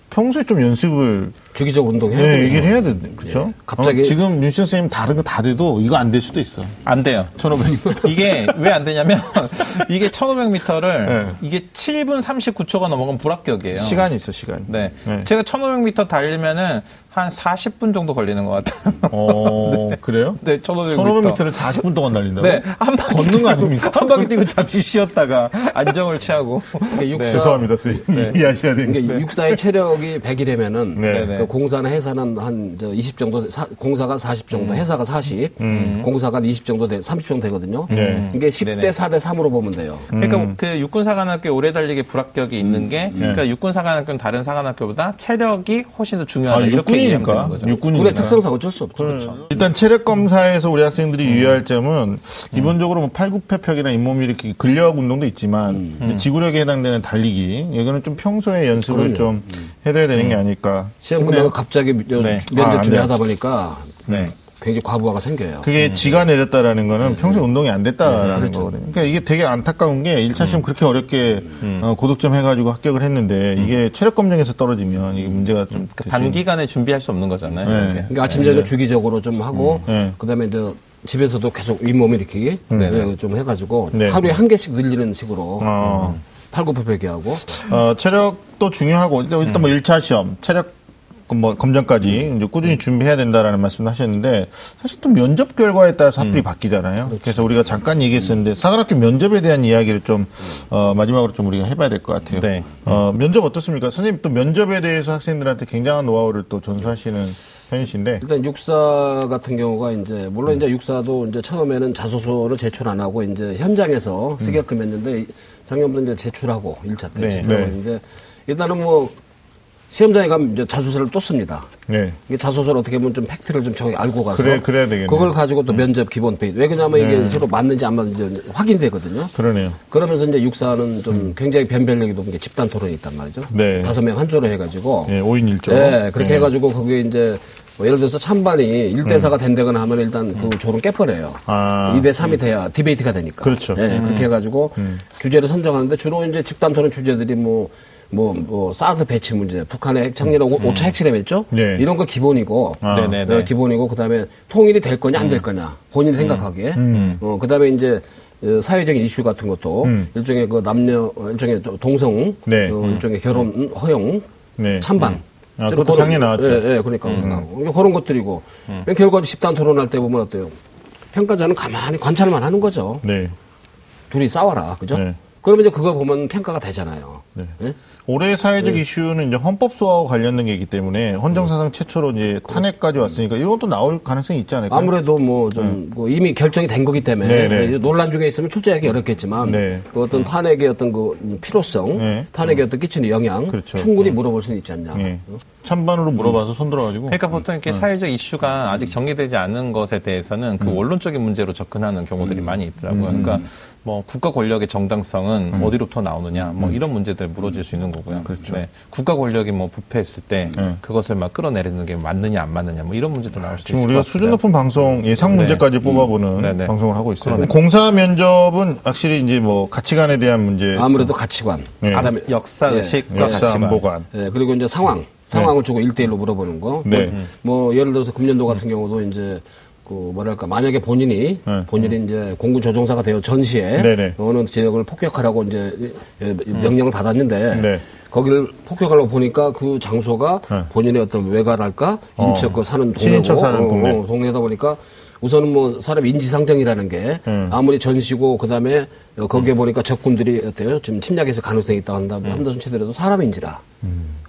평소에 좀 연습을 주기적 운동 해야 네, 되죠. 얘기를 해야 되는데 그렇죠? 갑자기- 지금 윤신 선생님 다른 거 다 돼도 이거 안 될 수도 있어. 안 돼요. 1500. 이게 왜 안 되냐면 이게 1500m를 네. 이게 7분 39초가 넘어가면 불합격이에요. 시간이 있어 시간. 네. 네. 제가 1500m 달리면은 한 40분 정도 걸리는 것 같아요. 어 그래요? 네, 1500m. 1,500m를 40분 동안 달린다고? 네, 한 바퀴 걷는 거 뛰고, 아닙니까? 한 바퀴 뛰고 잠시 쉬었다가 안정을 취하고. 그러니까 육사, 죄송합니다, 선생님. 이해하셔야 됩니다. 그러니까 육사의 체력이 100이라면은 네. 네. 그 공사나 회사는 한 20 정도, 사- 공사가 40 정도, 회사가 40, 공사가 한20 정도, 돼, 30 정도 되거든요. 네. 이게 10대 네네. 4대 3으로 보면 돼요. 그러니까 그 육군사관학교 오래 달리기 불합격이 있는 게 그러니까 육군사관학교는 다른 사관학교보다 체력이 훨씬 더 중요하다 아, 이렇게 육군이니까. 거죠. 군의 육군이니까. 특성상 어쩔 수 없죠. 그렇죠. 일단 체력 검사에서 우리 학생들이 유의할 점은 기본적으로 뭐 팔굽혀펴기나 잇몸 일으키기 근력 운동도 있지만 이제 지구력에 해당되는 달리기 이거는 좀 평소에 연습을 그럼요. 좀 해둬야 되는 게 아닐까 시험. 끝나고 갑자기 면- 네. 아, 면접 안 준비하다 돼요. 보니까 네. 굉장히 과부하가 생겨요. 그게 지가 내렸다라는 거는 평소에 운동이 안 됐다라는 그렇죠. 거거든요. 그러니까 이게 되게 안타까운 게 1차 시험 그렇게 어렵게 어, 고득점 해가지고 합격을 했는데 이게 체력 검정에서 떨어지면 이게 문제가 좀그 될수 단기간에 준비할 수 없는 거잖아요. 네. 그러니까 아침 저녁 주기적으로 좀 하고 네. 그다음에 이제 집에서도 계속 윗몸 일으키기 예, 좀 해가지고 네. 하루에 한 개씩 늘리는 식으로 어. 팔굽혀펴기 하고 어, 체력도 중요하고 일단, 뭐 1차 시험 체력 그 뭐 검정까지 이제 꾸준히 준비해야 된다라는 말씀을 하셨는데 사실 또 면접 결과에 따라서 합격이 바뀌잖아요. 그래서 우리가 잠깐 얘기했었는데 사관학교 면접에 대한 이야기를 좀 어, 마지막으로 좀 우리가 해봐야 될 것 같아요. 네. 어, 면접 어떻습니까? 선생님 또 면접에 대해서 학생들한테 굉장한 노하우를 또 전수하시는 편이신데 일단 육사 같은 경우가 이제 물론 이제 육사도 이제 처음에는 자소서를 제출 안 하고 이제 현장에서 쓰게끔 했는데 작년부터 이제 제출하하고 일차때 네. 제출하고 네. 있는데 일단은 뭐 시험장에 가면 이제 자소서를 또 씁니다. 네. 이게 자소서를 어떻게 보면 좀 팩트를 좀 정확히 알고 가서 그래- 그래야 되겠네요. 그걸 가지고 또 면접 기본 페이지 왜 그러냐면 이게 서로 맞는지 안 맞는지 확인되거든요. 그러네요. 그러면서 이제 육사는 좀 굉장히 변별력이 높은 게 집단 토론이 있단 말이죠. 네. 다섯 명 한 조로 해가지고 예, 5인 1조. 네, 그렇게 해가지고 거기에 이제 뭐 예를 들어서 찬반이 1대4가 된다거나 하면 일단 그 조를 깨버려요. 아. 2대3이 돼야 debate가 되니까. 그렇죠. 네, 그렇게 해가지고 주제를 선정하는데 주로 이제 집단 토론 주제들이 뭐, 뭐, 뭐, 사드 배치 문제, 북한의 핵 청리로 오 5차 핵실험했죠? 네. 이런 거 기본이고, 아. 네네네. 네, 기본이고, 그 다음에 통일이 될 거냐, 안 될 거냐, 본인이 생각하기에. 어, 그 다음에 이제, 어, 사회적인 이슈 같은 것도 일종의 그 남녀, 어, 일종의 동성, 네. 어, 일종의 결혼 허용, 네. 찬반. 아, 그것도 작년에 나왔죠. 예, 예, 그러니까. 이게 그런 것들이고. 결과 집단 토론할 때 보면 어때요? 평가자는 가만히 관찰만 하는 거죠. 네. 둘이 싸워라. 그죠? 네. 그러면 이제 그거 보면 평가가 되잖아요. 네. 예? 올해 사회적 네. 이슈는 이제 헌법 소화와 관련된 게 있기 때문에 헌정사상 최초로 이제 탄핵까지 왔으니까 이런 것도 나올 가능성이 있지 않을까요? 아무래도 뭐좀 이미 결정이 된 거기 때문에 네, 네. 논란 중에 있으면 출제하기 어렵겠지만 네. 그 어떤 탄핵의 어떤 그 필요성, 네. 탄핵의 어떤 끼치는 영향 그렇죠. 충분히 물어볼 수는 있지 않냐. 예. 찬반으로 물어봐서 손 들어가지고. 그러니까 보통 이렇게 사회적 이슈가 아직 정리되지 않은 것에 대해서는 그 원론적인 문제로 접근하는 경우들이 많이 있더라고요. 그러니까 뭐 국가 권력의 정당성은 어디로부터 나오느냐 뭐 이런 문제들 물어질 수 있는 거고요. 그렇죠. 네. 국가 권력이 뭐 부패했을 때 네. 그것을 막 끌어내리는 게 맞느냐 안 맞느냐 뭐 이런 문제도 나올 수 지금 있을 우리가 것 수준 같습니다. 높은 방송 예상 문제까지 뽑아보는 네, 네. 방송을 하고 있어요. 공사 면접은 확실히 이제 뭐 가치관에 대한 문제, 아무래도 가치관. 네. 그다음에 역사 예. 의식과 역사 가치관. 안보관. 예, 그리고 이제 상황, 상황을 주고 일대일로 물어보는 거. 네. 뭐 예를 들어서 금년도 같은 경우도 이제 그 뭐랄까 만약에 본인이 네. 본인이 이제 공군 조종사가 되어 전시에 네네. 어느 지역을 폭격하라고 이제 예, 명령을 받았는데 네. 거기를 폭격하려고 보니까 그 장소가 네. 본인의 어떤 외가랄까 어. 인척 그 사는 동네고 사는 동네. 어, 동네다 보니까 우선은 뭐 사람 인지상정이라는 게 음. 아무리 전시고 그다음에 어, 거기에 보니까 적군들이 어때요? 지금 침략했을 가능성이 있다 한다. 음. 한다 손치더라도 사람인지라.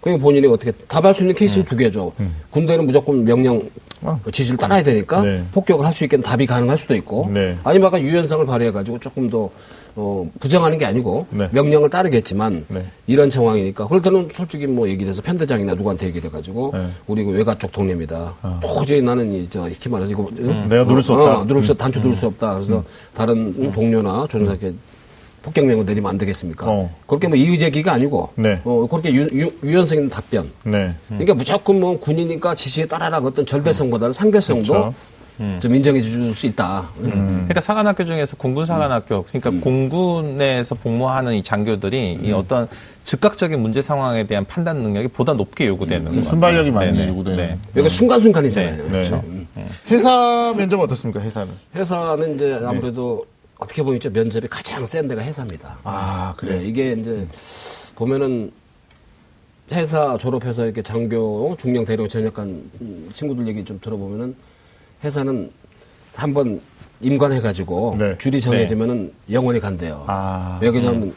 그러니까 본인이 어떻게 답할 수 있는 케이스는 두 개죠. 군대는 무조건 명령 음. 어. 지시를 따라야 되니까 네. 폭격을 할 수 있게 답이 가능할 수도 있고 네. 아니면 아까 유연성을 발휘해가지고 조금 더 어, 부정하는 게 아니고 네. 명령을 따르겠지만 네. 이런 상황이니까 그럴 때는 솔직히 뭐 얘기를 해서 편대장이나 누구한테 얘기를 해가지고 네. 우리 그 외가 쪽 동네입니다. 도저히 나는 이저 이렇게 말해서 이거 음, 내가 누를 수 없다. 음. 어, 누를 수 단추 누를 수 없다. 그래서 다른 동료나 조종사께 폭격명을 내리면 안 되겠습니까? 어. 그렇게 뭐 이의 제기가 아니고 네. 어, 그렇게 유, 유, 유연성 있는 답변. 네. 그러니까 무조건 뭐 군이니까 지시에 따라라 그 어떤 절대성보다는 상대성도 그렇죠. 좀 인정해 줄 수 있다. 그러니까 사관학교 중에서 공군 사관학교, 그러니까 음. 공군에서 복무하는 이 장교들이 이 어떤 즉각적인 문제 상황에 대한 판단 능력이 보다 높게 요구되는 거예요. 음. 순발력이 많이 네네. 요구되는. 네. 여기가 순간순간이잖아요. 네. 그렇죠? 회사 면접 어떻습니까? 회사는? 회사는 이제 아무래도 어떻게 보면 이제 면접이 가장 센 데가 회사입니다. 아 그래. 네, 이게 이제 보면은 회사 졸업해서 이렇게 장교, 중령, 대령 전역한 음, 친구들 얘기 좀 들어보면은 회사는 한번 임관해가지고 네. 줄이 정해지면은 영원히 간대요. 아. 왜 그러냐면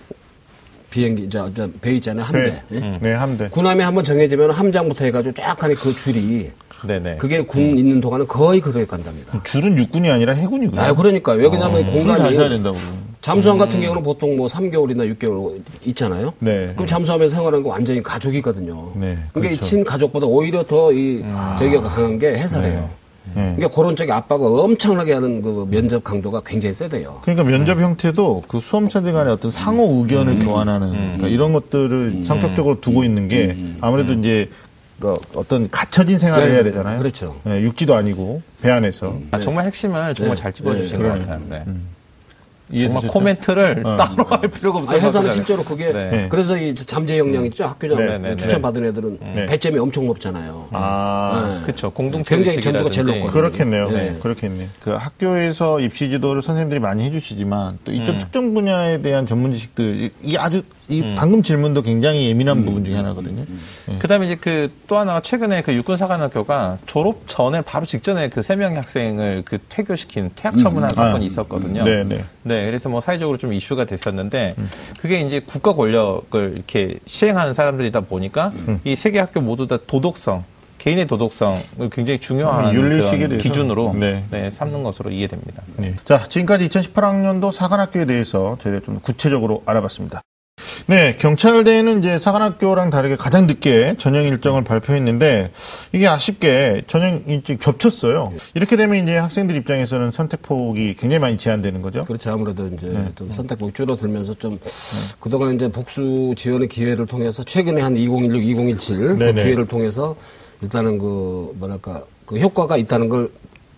비행기, 저, 저, 배 있잖아요. 함대. 네. 예? 네 함대. 군함이 한번 정해지면 함장부터 해가지고 쫙 하니 그 줄이 네네. 그게 군 있는 동안은 거의 그렇게 간답니다. 줄은 육군이 아니라 해군이고요. 아, 그러니까. 왜 그러냐면 줄잘 공간이. 잠수함 같은 경우는 보통 뭐 3개월이나 6개월 있잖아요. 네. 그럼 잠수함에서 생활하는 거 완전히 가족이거든요. 네, 그러니까 그렇죠. 이 친가족보다 오히려 더이 저기가 강한 게 회사래요. 네. 그러니까 그런 쪽에 압박을 엄청나게 하는 그 면접 강도가 굉장히 세대요. 그러니까 면접 형태도 그 수험생들 간의 어떤 상호 의견을 음. 교환하는 그러니까 이런 것들을 성격적으로 두고 있는 게 아무래도 이제 그 어떤 갇혀진 생활을 음. 네, 해야 되잖아요. 그렇죠. 네, 육지도 아니고 배 안에서 아, 정말 핵심을 정말 네. 잘 찝어주신 네, 것. 같아요. 네. 이해되셨죠? 정말 코멘트를 어. 따로 할 필요가 없어요. 아니, 회사는 실제로 그게 네. 그래서 이 잠재 역량 있죠 학교장 네, 네, 추천 받은 애들은 네. 배점이 엄청 높잖아요. 아 네. 그렇죠. 공동체 굉장히 점수가 제일. 높거든요. 그렇겠네요. 네. 그렇겠네. 그 학교에서 입시 지도를 선생님들이 많이 해주시지만 또 이쪽 특정 분야에 대한 전문 지식들 이- 이 아주 이 방금 질문도 굉장히 예민한 부분 중에 하나거든요. 네. 그다음에 이제 그 또 하나가 최근에 그 육군 사관학교가 졸업 전에 바로 직전에 그 세 명의 학생을 그 퇴교시킨 퇴학 처분한 사건이 아, 있었거든요. 네, 네. 네, 그래서 뭐 사회적으로 좀 이슈가 됐었는데 그게 이제 국가 권력을 이렇게 시행하는 사람들이다 보니까 이 세 개 학교 모두 다 도덕성 개인의 도덕성을 굉장히 중요한 음, 대해서. 기준으로 네. 네, 삼는 것으로 이해됩니다. 네. 자, 지금까지 2018학년도 사관학교에 대해서 저희가 좀 구체적으로 알아봤습니다. 네, 경찰대는 이제 사관학교랑 다르게 가장 늦게 전형 일정을 발표했는데 이게 아쉽게 전형 일정이 겹쳤어요. 이렇게 되면 이제 학생들 입장에서는 선택폭이 굉장히 많이 제한되는 거죠. 그렇죠. 아무래도 이제 네. 좀 선택폭이 줄어들면서 좀 그동안 이제 복수 지원의 기회를 통해서 최근에 한 2016, 2017 그. 기회를 통해서 일단은 그 뭐랄까 그 효과가 있다는 걸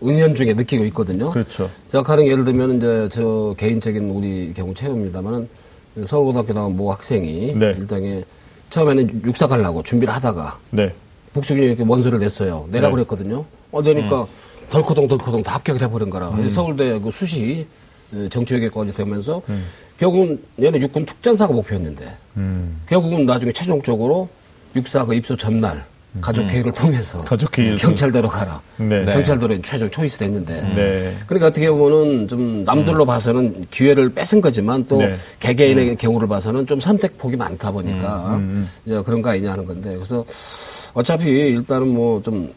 은연 중에 느끼고 있거든요. 그렇죠. 자, 가령 예를 들면 이제 저 개인적인 우리 경우 체험입니다만은 서울고등학교 나온 모 학생이 네. 일당에 처음에는 육사 가려고 준비를 하다가 네. 복수균이 이렇게 원서를 냈어요. 내라고 네. 그랬거든요. 어, 내니까 덜커덩 덜커덩 다 합격을 해버린 거라. 서울대 그 수시 에, 정치외교까지 되면서 결국은 얘는 육군 특전사가 목표였는데 음. 결국은 나중에 최종적으로 육사 그 입소 전날 가족 회의를 통해서 가족 경찰대로 가라. 네. 경찰대로 최종 초이스 됐는데 네. 그러니까 어떻게 보면은 좀 남들로 봐서는 기회를 뺏은 거지만 또 네. 개개인의 경우를 봐서는 좀 선택폭이 많다 보니까 이제 그런 거 아니냐 하는 건데 그래서 어차피 일단은 뭐 좀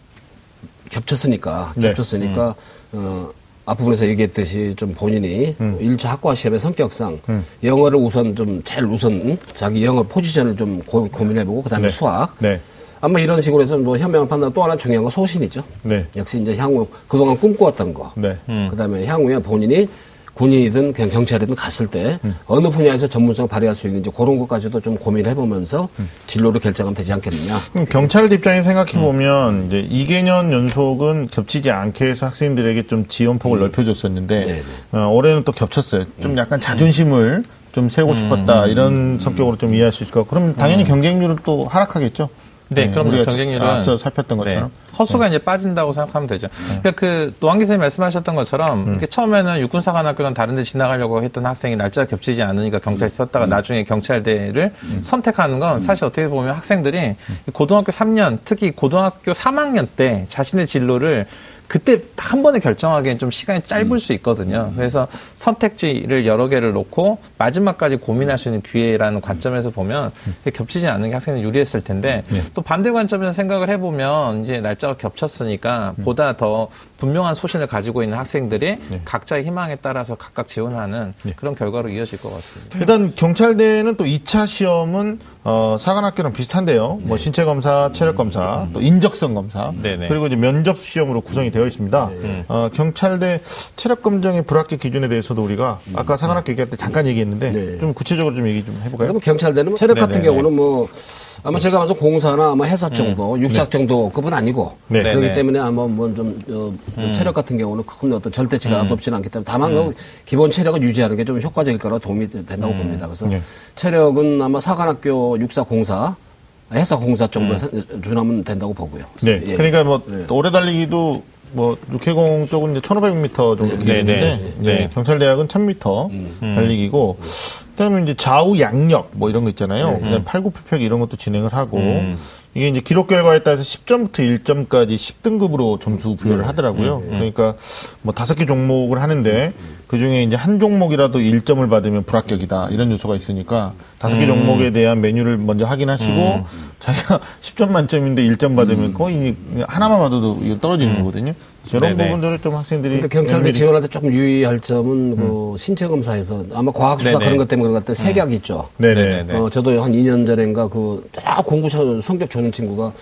겹쳤으니까 네. 겹쳤으니까 어 앞부분에서 얘기했듯이 좀 본인이 일 1차 학과 시험의 성격상 영어를 우선 좀 제일 우선 응? 자기 영어 포지션을 좀 고, 고민해보고 그다음에 네. 수학 네. 아마 이런 식으로 해서 뭐 현명한 판단 또 하나 중요한 건 소신이죠. 네. 역시 이제 향후 그동안 꿈꿔왔던 거. 네. 그다음에 향후에 본인이 군인이든 그냥 경찰이든 갔을 때 어느 분야에서 전문성을 발휘할 수 있는지 그런 것까지도 좀 고민해 보면서 진로를 결정하면 되지 않겠느냐. 그럼 경찰 입장에 생각해 보면 이제 2개년 연속은 겹치지 않게 해서 학생들에게 좀 지원폭을 넓혀줬었는데 네네. 어, 올해는 또 겹쳤어요. 좀 약간 자존심을 좀 세우고 싶었다 이런 성격으로 좀 이해할 수 있을 것 같고 그럼 당연히 경쟁률은 또 하락하겠죠. 네, 그럼 우리가 경쟁률은 앞서 살폈던 것처럼. 네, 허수가 이제 빠진다고 생각하면 되죠. 그러니까 그 노한기 선생님이 말씀하셨던 것처럼 이렇게 처음에는 육군사관학교는 다른 데 지원하려고 했던 학생이 날짜가 겹치지 않으니까 경찰 썼다가 나중에 경찰대를 선택하는 건 사실 어떻게 보면 학생들이 고등학교 3년, 특히 고등학교 3학년 때 자신의 진로를 그때 한 번에 결정하기엔 좀 시간이 짧을 수 있거든요. 그래서 선택지를 여러 개를 놓고 마지막까지 고민할 수 있는 기회라는 관점에서 보면 겹치지 않는 게 학생은 유리했을 텐데 또 반대 관점에서 생각을 해보면 이제 날짜가 겹쳤으니까 보다 더 분명한 소신을 가지고 있는 학생들이 각자의 희망에 따라서 각각 지원하는 그런 결과로 이어질 것 같습니다. 일단 경찰대는 또 2차 시험은 어, 사관학교랑 비슷한데요. 뭐 신체 검사, 체력 검사, 또 인적성 검사, 네네. 그리고 이제 면접 시험으로 구성이 되어 있습니다. 어, 경찰대 체력 검정의 불합격 기준에 대해서도 우리가 아까 사관학교 얘기할 때 잠깐 얘기했는데 네. 좀 구체적으로 좀 얘기 좀 해볼까요? 뭐 경찰대는 체력 같은. 경우는 뭐 아마 제가 봐서 공사나 아마 해사 정도, 육삭 정도 급은 아니고 네. 그렇기 네네. 때문에 아마 뭐좀 어, 체력 같은 경우는 큰 어떤 절대치가 높지는 않기 때문에 다만 그 기본 체력을 유지하는 게 좀 효과적일 거라 도움이 된다고 봅니다. 그래서 네. 체력은 아마 사관학교 육사 공사, 해사 공사 정도에 준하면 된다고 보고요. 네. 예. 그러니까 뭐 오래 달리기도 뭐 육해공 쪽은 이제 1,500m 정도 기준인데 네, 네. 네, 경찰대학은 1,000m 달리기고 그다음에 이제 좌우 양력 뭐 이런 거 있잖아요. 그다음에 팔굽혀펴기 이런 것도 진행을 하고 이게 이제 기록 결과에 따라서 10점부터 1점까지 10등급으로 점수 부여를 하더라고요. 그러니까 뭐 다섯 개 종목을 하는데 그 중에 이제 한 종목이라도 1점을 받으면 불합격이다 이런 요소가 있으니까 다섯 개 종목에 대한 메뉴를 먼저 확인하시고 자기가 10점 만점인데 1점 받으면 거의 하나만 받아도 이거 떨어지는 거거든요. 이런 네네. 부분들을 좀 학생들이 근데 경찰대 지원할 때 조금 유의할 점은 그 신체 검사에서 아마 과학 수사 네네. 그런 것 때문에 그런 것 같아요. 색약 있죠. 네네. 네. 어, 저도 한 2년 전인가 그, 딱 공부 저- 성적 좋은 친구가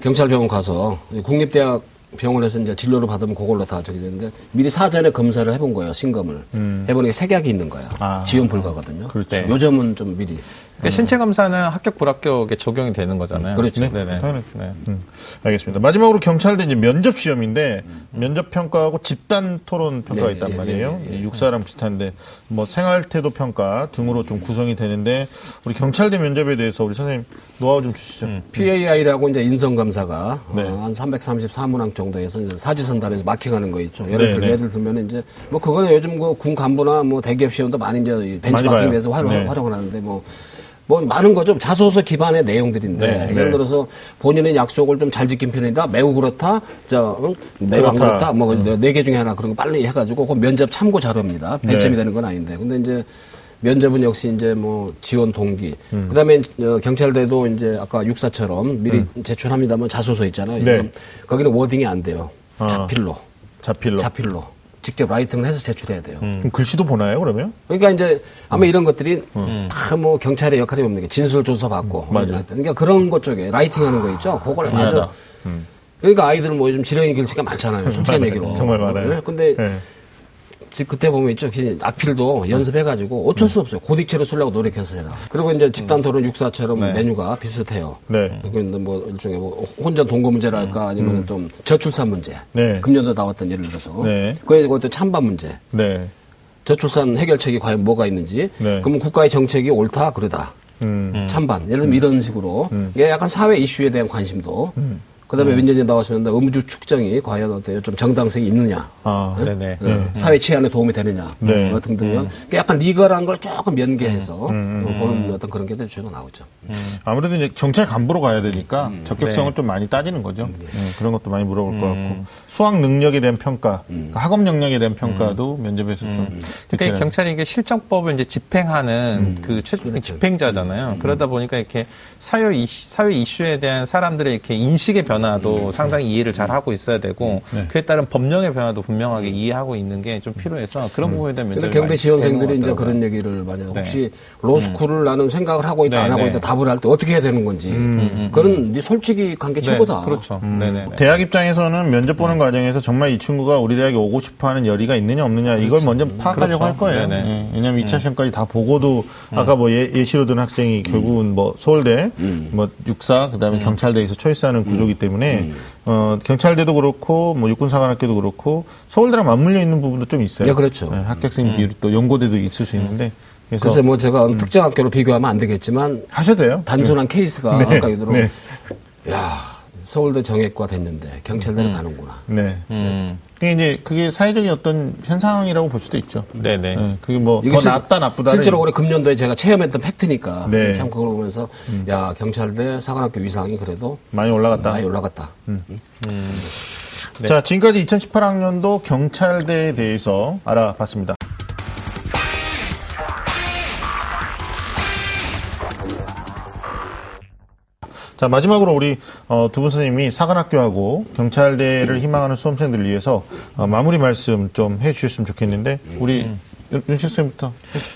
경찰 병원 가서 국립대학 병원에서 이제 진료를 받으면 그걸로 다 저기 되는데 미리 사전에 검사를 해본 거예요, 신검을. 해보니까 색약이 있는 거야. 아. 지원 불가거든요. 그렇죠. 네. 요즘은 좀 미리. 그러니까 신체 검사는 합격 불합격에 적용이 되는 거잖아요. 그렇죠. 네, 네. 당연히. 네. 음, 알겠습니다. 마지막으로 경찰대 이제 면접 시험인데 면접 평가하고 집단 토론 평가가 네, 있단 예, 말이에요. 예, 예. 육사랑 비슷한데 뭐 생활 태도 평가 등으로 좀 구성이 되는데 우리 경찰대 면접에 대해서 우리 선생님 노하우 좀 주시죠. PAI라고 이제 인성검사가 네. 어, 한 334문항 정도에서 이제 사지선단에서 마킹하는 거 있죠. 예를, 네, 들, 네. 예를 들면 이제 뭐 그거는 요즘 그 군 간부나 뭐 대기업 시험도 많이 이제 이 벤치마킹 돼서 봐요. 활용, 네. 활용을 하는데 뭐. 뭐 많은 거죠. 자소서 기반의 내용들인데 네, 예를 네. 들어서 본인의 약속을 좀 잘 지킨 편이다. 매우 그렇다. 저 응? 매우 안 그렇다. 그렇다. 뭐네개 중에 하나 그런 거 빨리 해가지고 그 면접 참고 자료입니다. 네. 100점이 되는 건 아닌데. 근데 이제 면접은 역시 이제 뭐 지원 동기. 음. 그다음에 어, 경찰대도 이제 아까 육사처럼 미리 제출합니다만 자소서 있잖아요. 음. 네. 거기는 wording이 안 돼요. 아. 자필로. 자필로. 자필로. 직접 writing을 해서 제출해야 돼요. 그럼 글씨도 보나요, 그러면? 그러니까 이제 아마 음. 이런 것들이 다 뭐 경찰의 역할이 없는 게 진술 조사 받고 맞아요. 그러니까 그런 것 쪽에 writing 하는 거 있죠. 그걸 아주 중요하다. 그러니까 아이들은 뭐 요즘 지렁이 글씨가 많잖아요. 솔직한. 얘기로. 정말 많아요. 네? 근데 네. 즉 그때 보면 있죠. 그 악필도 연습해가지고 어쩔 수 없어요. 고딕체로 쓰려고 노력해서 해라. 그리고 이제 집단 토론 육사처럼 네. 메뉴가 비슷해요. 네. 근데 뭐 일종의 뭐 혼전 동거 문제랄까 아니면 좀 저출산 문제. 네. 금년도 나왔던 예를 들어서. 네. 그에 그것도 찬반 문제. 네. 저출산 해결책이 과연 뭐가 있는지. 네. 그러면 국가의 정책이 옳다 그러다. 음. 찬반. 예를 들면 이런 식으로. 이게 약간 사회 이슈에 대한 관심도. 그다음에 몇년 전에 나왔었는데 음주 측정이 과연 어때요? 좀 정당성이 있느냐. 아. 네네. 어, 사회 치안에 도움이 되느냐 네. 어, 등등 그러니까 약간 리거한 걸 조금 면개해서 어, 보는 어떤 그런 게 주로 나오죠. 아무래도 이제 경찰 간부로 가야 되니까 음. 적격성을 네. 좀 많이 따지는 거죠. 네. 음, 그런 것도 많이 물어볼 것 음. 같고 수학 능력에 대한 평가, 음. 학업 능력에 대한 평가도 면접에서 좀. 그러니까 경찰이 이게 실정법을 이제 집행하는 그 최종의 그렇죠. 집행자잖아요. 그러다 보니까 이렇게 사회 이슈, 사회 이슈에 대한 사람들의 이렇게 인식의 변화 변화도 상당히 이해를 잘 하고 있어야 되고 그에 따른 법령의 변화도 분명하게 이해하고 있는 게 좀 필요해서 그런 부분에 대한 면접이 경대 지원생들이 이제 것 그런. 얘기를 만약 네. 혹시 로스쿨을 나는 생각을 하고 있다 네, 안 하고 네. 있다 답을 할 때 어떻게 해야 되는 건지 그런 네 솔직히 관계 네, 최고다. 그렇죠. 네네. 대학 입장에서는 면접 보는 과정에서 정말 이 친구가 우리 대학에 오고 싶어 하는 열의가 있느냐 없느냐 이걸 먼저 파악하려고 그렇죠. 할 거예요. 네네. 예, 왜냐하면 2차 시험까지 다 보고도 아까 뭐 예, 예시로 든 학생이 결국은 뭐 서울대, 뭐 육사, 그다음에 경찰대에서 초이스하는 구조기 때문에 어, 경찰대도 그렇고 뭐 육군사관학교도 그렇고 서울대랑 맞물려 있는 부분도 좀 있어요. 네, 그렇죠. 예, 합격생 비율이 또 연고대도 있을 수 있는데 그래서 글쎄 뭐 제가 어느 특정 학교로 비교하면 안 되겠지만 하셔도 돼요. 단순한 케이스가 네. 아까 얘기대로 네. 야 서울대 정예과 됐는데 경찰대를 가는구나. 네. 음. 그게 이제 그게 사회적인 어떤 현상이라고 볼 수도 있죠. 네네. 예, 그게 뭐 이게 더 실- 낫다 나쁘다 실제로 올해 금년도에 제가 체험했던 팩트니까 네. 참 그걸 보면서 야 경찰대 사관학교 위상이 그래도 많이 올라갔다. 많이 올라갔다. 네. 자, 지금까지 2018학년도 경찰대에 대해서 알아봤습니다. 자, 마지막으로 우리 어, 두분 선생님이 사관학교하고 경찰대를 희망하는 수험생들을 위해서 어, 마무리 말씀 좀 해주셨으면 좋겠는데 우리 윤- 윤식 선생님부터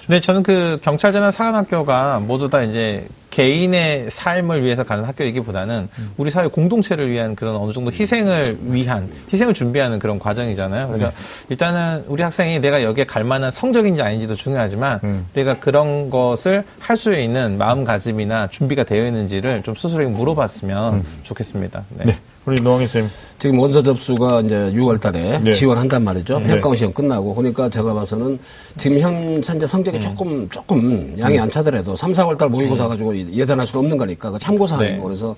네, 저는 그 경찰대나 사관학교가 모두 다 이제 개인의 삶을 위해서 가는 학교이기보다는 우리 사회 공동체를 위한 그런 어느 정도 희생을 위한 희생을 준비하는 그런 과정이잖아요. 그래서 일단은 우리 학생이 내가 여기에 갈 만한 성적인지 아닌지도 중요하지만 내가 그런 것을 할 수 있는 마음가짐이나 준비가 되어 있는지를 좀 스스로에게 물어봤으면 좋겠습니다. 네. 네, 우리 노왕희 선생님 지금 원서 접수가 이제 6월 달에 네. 지원한단 말이죠. 네. 평가원 시험 끝나고. 그러니까 제가 봐서는 지금 현, 현재 성적이 음. 조금, 조금 양이 안 차더라도 3, 4월 달 모의고사 가지고 예단할 수는 없는 거니까 그 참고사항이고. 네. 그래서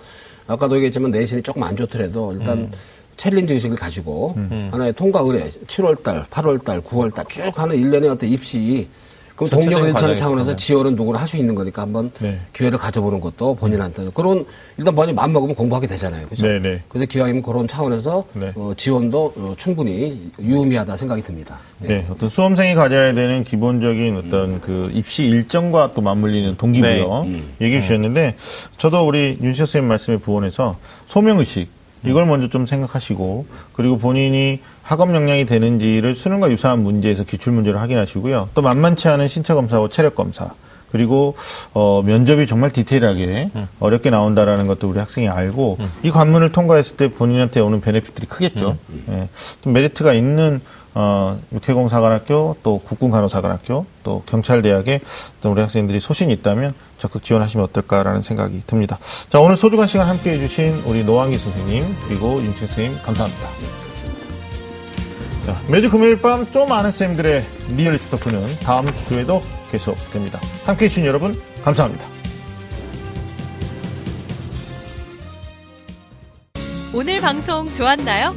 아까도 얘기했지만 내신이 조금 안 좋더라도 일단 음. challenge 의식을 가지고 하나의 통과 의례 7월 달, 8월 달, 9월 달 쭉 하는 일련의 어떤 입시 그럼 동력 과정에서, 차원에서 네. 지원은 누구나 할 수 있는 거니까 한번 네. 기회를 가져보는 것도 본인한테 그런 일단 본인 마음 먹으면 공부하게 되잖아요. 그렇죠? 네, 네. 그래서 기왕이면 그런 차원에서 네. 어, 지원도 어, 충분히 유의미하다 생각이 듭니다. 예. 네, 어떤 수험생이 가져야 되는 기본적인 어떤 그 입시 일정과 또 맞물리는 동기부여 얘기해 주셨는데 저도 우리 윤식 선생님 말씀에 부원해서 소명 의식 이걸 먼저 좀 생각하시고 그리고 본인이 학업 역량이 되는지를 수능과 유사한 문제에서 기출 문제를 확인하시고요. 또 만만치 않은 신체 검사와 체력 검사. 그리고 어, 면접이 정말 디테일하게 어렵게 나온다라는 것도 우리 학생이 알고 이 관문을 통과했을 때 본인한테 오는 베네핏들이 크겠죠. 예, 좀 메리트가 있는 어, 육해공사관학교 또 국군간호사관학교 또 경찰대학에 우리 학생들이 소신이 있다면 적극 지원하시면 어떨까라는 생각이 듭니다. 자 오늘 소중한 시간 함께해 주신 우리 노한기 선생님 그리고 윤채 선생님 감사합니다. 자, 매주 금요일 밤 좀 아는 쌤들의 리얼리티 토크는 다음 주에도 계속됩니다. 함께해 주신 여러분 감사합니다. 오늘 방송 좋았나요?